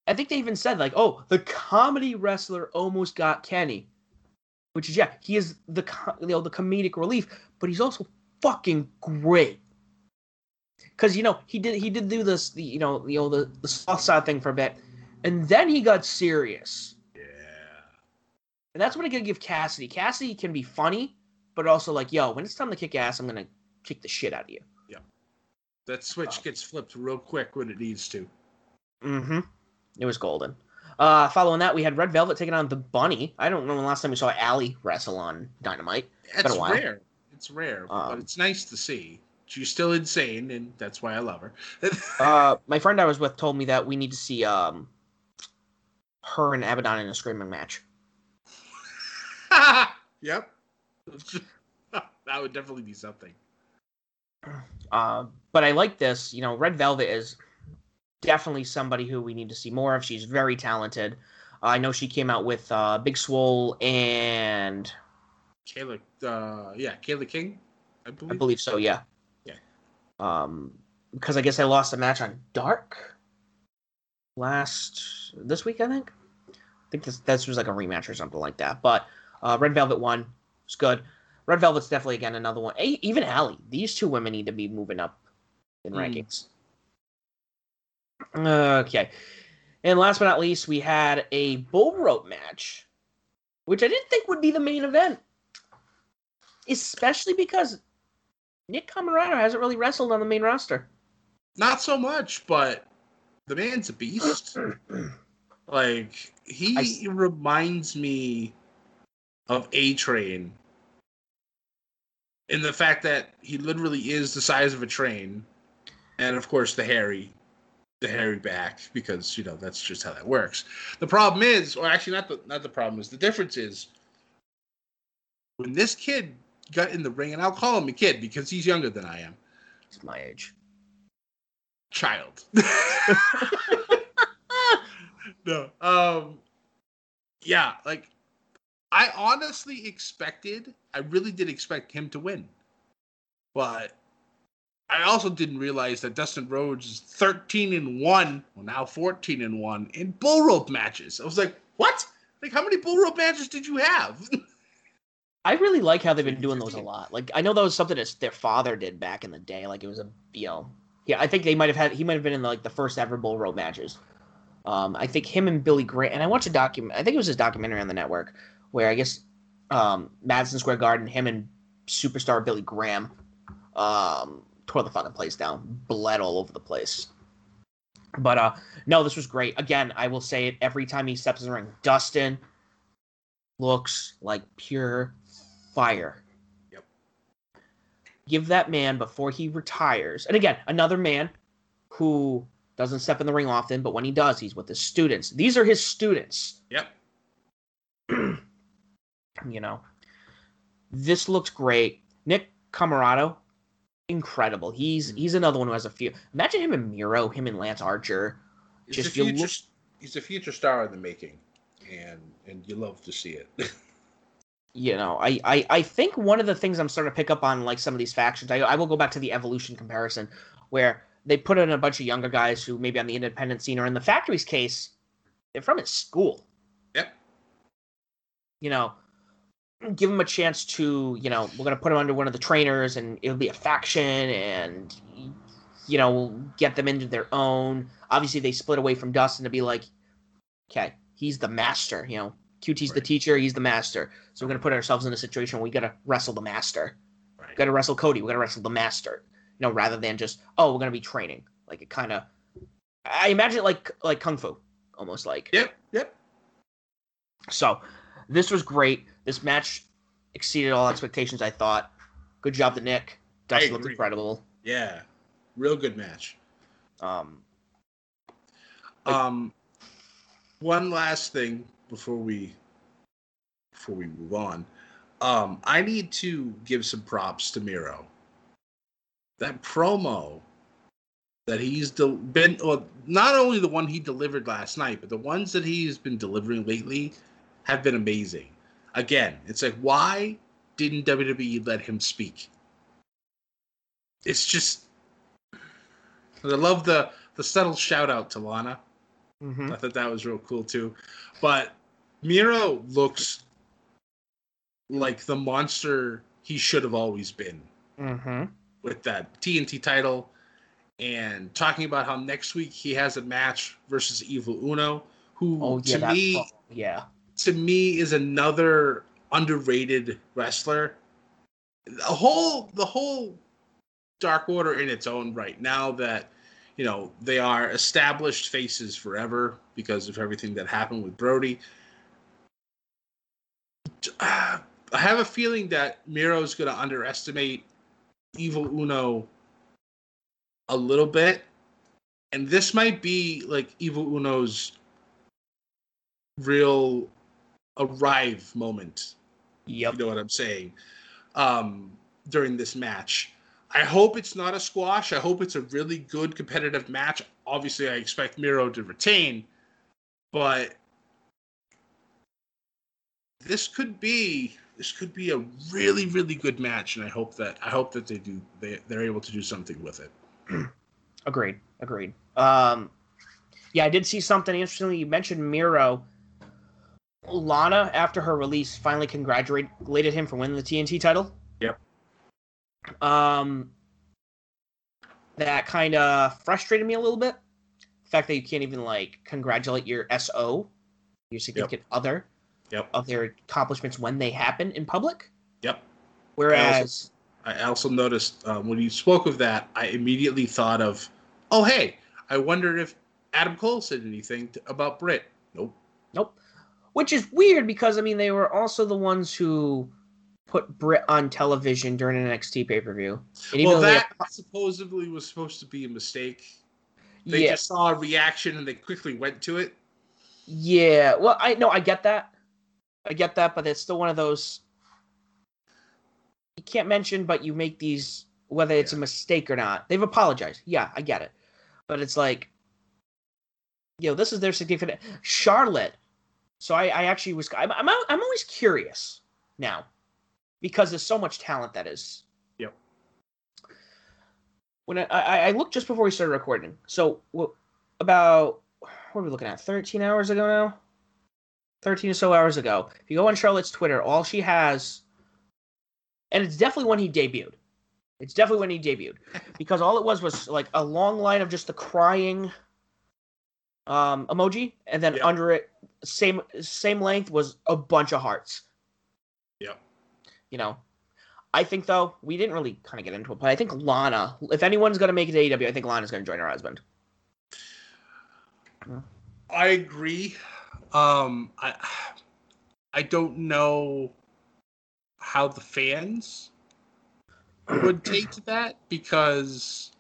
I think they even said like, oh, the comedy wrestler almost got Kenny, which is yeah, he is the you know the comedic relief, but he's also fucking great. Cause you know he did he did do this the you know you know the the soft side thing for a bit, and then he got serious, Yeah. and that's what I gotta give Cassidy. Cassidy can be funny, but also like yo, when it's time to kick ass, I'm gonna kick the shit out of you. Yeah. That switch gets flipped real quick when it needs to. Mm-hmm. It was golden. Uh, following that, we had Red Velvet taking on the Bunny. I don't know when the last time we saw Allie wrestle on Dynamite. While. rare. It's rare, but Um, it's nice to see. She's still insane, and that's why I love her. Uh, my friend I was with told me that we need to see um her and Abaddon in a screaming match. yep. that would definitely be something. Uh, but I like this. You know, Red Velvet is definitely somebody who we need to see more of. She's very talented. Uh, I know she came out with uh, Big Swole and Kayla, uh, yeah, Kayla King, I believe. I believe so. Yeah. Um, because I guess I lost a match on Dark last this week. I think. I think this this was like a rematch or something like that. But uh, Red Velvet won. It's good. Red Velvet's definitely again another one. E- Even Allie. These two women need to be moving up in Mm. rankings. Okay. And last but not least, we had a bull rope match, which I didn't think would be the main event. Especially because Nick Comoroto hasn't really wrestled on the main roster. Not so much, but the man's a beast. like he I s- reminds me of A Train in the fact that he literally is the size of a train, and of course the hairy, the hairy back because you know that's just how that works. The problem is, or actually not the not the problem is the difference is when this kid got in the ring, and I'll call him a kid because he's younger than I am. He's my age. child. no. Um yeah, like I honestly expected, I really did expect him to win. But I also didn't realize that Dustin Rhodes is 13 and 1, well now 14 and 1 in bull rope matches. I was like, what? Like how many bull rope matches did you have? I really like how they've been doing those a lot. Like I know that was something that their father did back in the day. Like it was a you know, yeah. I think they might have had he might have been in the, like the first ever bull rope matches. Um, I think him and Billy Graham. And I watched a document. I think it was his documentary on the network where I guess um, Madison Square Garden, him and superstar Billy Graham um, tore the fucking place down, bled all over the place. But uh, no, this was great. Again, I will say it every time he steps in the ring. Dustin looks like pure fire. Yep. Give that man before he retires. And again, another man who doesn't step in the ring often, but when he does, he's with his students. These are his students. Yep. you know, this looks great. Nick Comoroto, incredible. He's mm-hmm. he's another one who has a few. Imagine him and Miro, him and Lance Archer. He's Just a you future, look- he's a future star in the making, and and you love to see it. you know, I, I I think one of the things I'm starting to pick up on like some of these factions. I I will go back to the evolution comparison where they put in a bunch of younger guys who maybe on the independent scene or in the factory's case, they're from his school. Yep. You know, give them a chance to, you know, we're gonna put them under one of the trainers and it'll be a faction and you know, get them into their own. Obviously they split away from Dustin to be like, okay, he's the master, you know. QT's the teacher, he's the master. So we're gonna put ourselves in a situation where we gotta wrestle the master. right. We gotta wrestle Cody, we gotta wrestle the master. You know, rather than just, oh, we're gonna be training. Like it kinda I imagine it like like Kung Fu. Almost like. Yep. Yep. So this was great. This match exceeded all expectations, I thought. Good job to Nick. Dustin looked incredible. Yeah. Real good match. Um Like- Um, one last thing before we before we move on, um, I need to give some props to Miro. That promo that he's del- been, well, not only the one he delivered last night, but the ones that he's been delivering lately have been amazing. Again, it's like, why didn't WWE let him speak? It's just, I love the the subtle shout out to Lana. mhm. I thought that was real cool too. But Miro looks like the monster he should have always been Mhm. with that TNT title and talking about how next week he has a match versus Evil Uno, who Oh yeah, to me yeah. to me is another underrated wrestler. The whole the whole Dark Order in its own right now that you know they are established faces forever because of everything that happened with Brody. Uh, I have a feeling that Miro's going to underestimate Evil Uno a little bit, and this might be like Evil Uno's real arrive moment. Yep. You know what I'm saying? Um, during this match. I hope it's not a squash. I hope it's a really good competitive match. Obviously, I expect Miro to retain, but this could be this could be a really really good match, and I hope that I hope that they do they they're able to do something with it. Agreed. Agreed. Um, yeah, I did see something interestingly. You mentioned Miro. Lana, after her release, finally congratulated him for winning the TNT title. Yep. Um, that kind of frustrated me a little bit. The fact that you can't even like congratulate your SO, your significant other, Yep. of their accomplishments when they happen in public. Yep. Whereas, I also noticed um, when you spoke of that, I immediately thought of, oh hey, I wondered if Adam Cole said anything t- about Britt. Nope. Nope. Which is weird because I mean they were also the ones who put Britt on television during an NXT pay per view. well, that supposedly was supposed to be a mistake. They yeah, just saw a reaction and they quickly went to it. yeah. Well, I no, I get that. I get that, but it's still one of those you can't mention, but you make these whether it's a mistake or not. They've apologized. Yeah, I get it, but it's like, you know, this is their significant Charlotte. So I, I actually was I'm, I'm I'm always curious now because there's so much talent that is Yep. when I, I, I looked just before we started recording. So about what are we looking at? Thirteen hours ago now. Thirteen or so hours ago. If you go on Charlotte's Twitter, all she has, and it's definitely when he debuted. It's definitely when he debuted because all it was was like a long line of just the crying um, emoji, and then Yeah. under it, same same length was a bunch of hearts. Yeah. You know, I think though we didn't really kind of get into it, but I think Lana, if anyone's gonna make it to AEW, I think Lana's gonna join her husband. I agree. Um, I I don't know how the fans would take to that because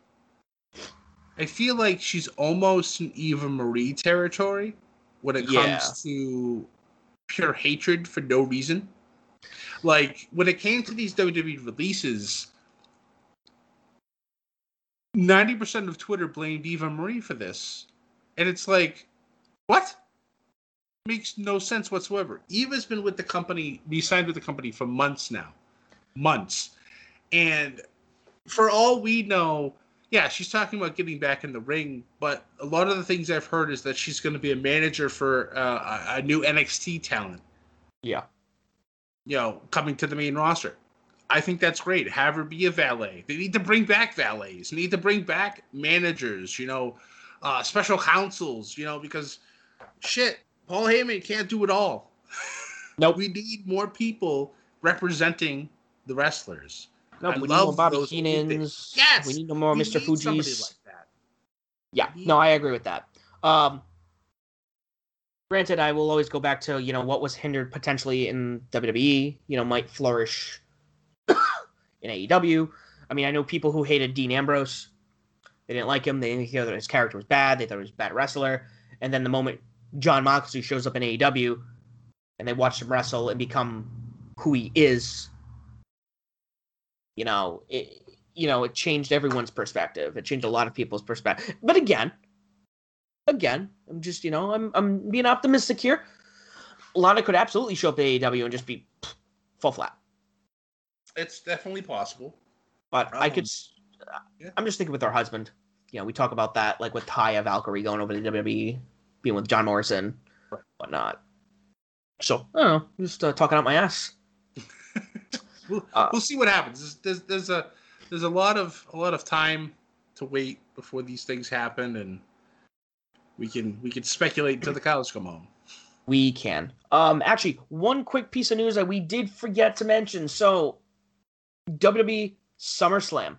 I feel like she's almost in Eva Marie territory when it comes to pure hatred for no reason. Like when it came to these WWE releases, ninety percent of Twitter blamed Eva Marie for this, and it's like, what? Makes no sense whatsoever. Eva's been with the company, we signed with the company for months now, months, and for all we know, yeah, she's talking about getting back in the ring, but a lot of the things I've heard is that she's going to be a manager for uh, a, a new NXT talent Yeah. you know, coming to the main roster. I think that's great. Have her be a valet. They need to bring back valets. They need to bring back managers, you know, uh, special counsels, you know, because shit, Paul Heyman can't do it all. Nope. We need more people representing the wrestlers. No, I we need more Bobby Heenans. Yes! We need no more We Mr. Fuji's. like that. Yeah, need- no, I agree with that. Um, granted, I will always go back to you know what was hindered potentially in WWE. You know, might flourish in AEW. I mean, I know people who hated Dean Ambrose. They didn't like him. They didn't that his character was bad. They thought he was a bad wrestler. And then the moment Jon Moxley shows up in AEW, and they watch him wrestle and become who he is, you know, it, you know, it changed everyone's perspective. It changed a lot of people's perspective. But again, again, I'm just, you know, I'm I'm being optimistic here. Lana could absolutely show up at AEW and just be full flat. It's definitely possible. But I could. Um, yeah. I'm just thinking with her husband. You know, we talk about that like with Taya Valkyrie going over to WWE, being with John Morrison, whatnot. So I don't know, just uh, talking out my ass. We'll, Uh, we'll see what happens. There's, there's there's a there's a lot of a lot of time to wait before these things happen, and we can we can speculate until the cows come home. We can. Um, actually, one quick piece of news that we did forget to mention. So, WWE SummerSlam.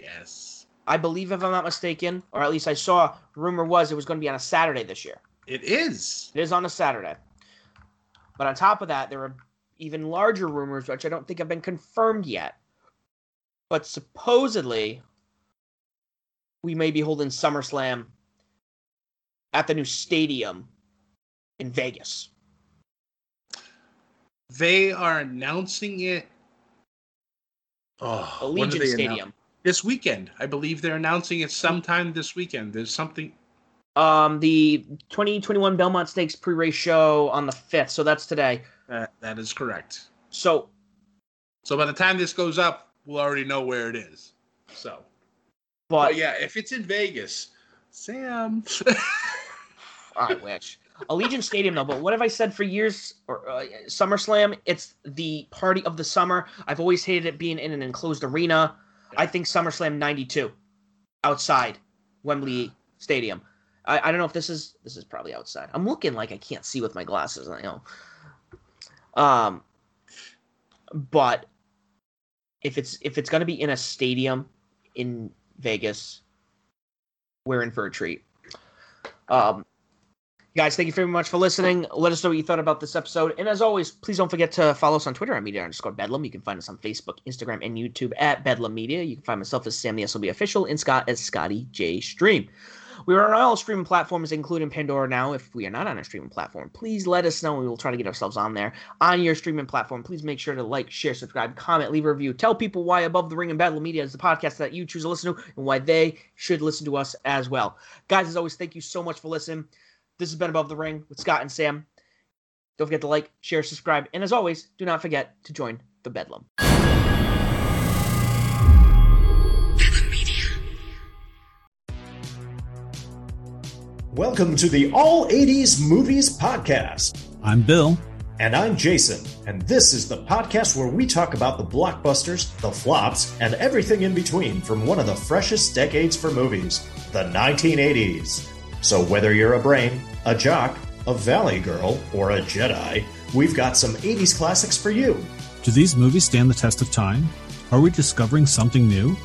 Yes, I believe, if I'm not mistaken, or at least I saw rumor was it was going to be on a Saturday this year. it is. It is on a Saturday. But on top of that, there are even larger rumors, which I don't think have been confirmed yet. But supposedly, we may be holding SummerSlam at the new stadium in Vegas. They are announcing it. Oh, Allegiant Stadium. announce- this weekend. I believe they're announcing it sometime this weekend. There's something. Um, the 2021 Belmont Stakes pre-race show on the 5th, so that's today. That, that is correct. So, So by the time this goes up, we'll already know where it is. So, but but yeah, if it's in Vegas, Sam. I wish. Allegiant Stadium, though. But what have I said for years? Or uh, SummerSlam, it's the party of the summer. I've always hated it being in an enclosed arena. I think SummerSlam '92, outside Wembley Stadium. I, I don't know if this is this is probably outside. I'm looking like I can't see with my glasses. I know. Um, but if it's if it's gonna be in a stadium in Vegas, we're in for a treat. Um, guys, thank you very much for listening. Let us know what you thought about this episode. And as always, please don't forget to follow us on Twitter at media underscore bedlam. You can find us on Facebook, Instagram, and YouTube at Bedlam Media. You can find myself as Sam the SLB official and Scott as Scotty J Stream. We are on all streaming platforms, including Pandora now. If we are not on a streaming platform, please let us know. And we will try to get ourselves on there. On your streaming platform, please make sure to like, share, subscribe, comment, leave a review. Tell people why Above the Ring and Bedlam Media is the podcast that you choose to listen to and why they should listen to us as well. Guys, as always, thank you so much for listening. This has been Above the Ring with Scott and Sam. Don't forget to like, share, subscribe, and as always, do not forget to join the Bedlam. Welcome to the All 80s Movies Podcast. I'm Bill. And I'm Jason. And this is the podcast where we talk about the blockbusters, the flops, and everything in between from one of the freshest decades for movies, the 1980s. So whether you're a brain, a jock, a valley girl, or a Jedi, we've got some 80s classics for you. Do these movies stand the test of time? Are we discovering something new?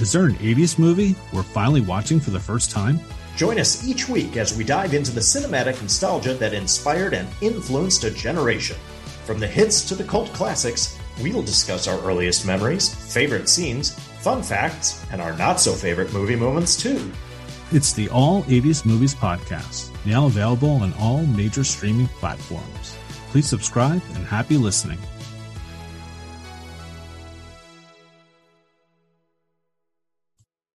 Is there an 80s movie we're finally watching for the first time? Join us each week as we dive into the cinematic nostalgia that inspired and influenced a generation. From the hits to the cult classics, we'll discuss our earliest memories, favorite scenes, fun facts, and our not so favorite movie moments, too. It's the All 80s Movies Podcast, now available on all major streaming platforms. Please subscribe and happy listening.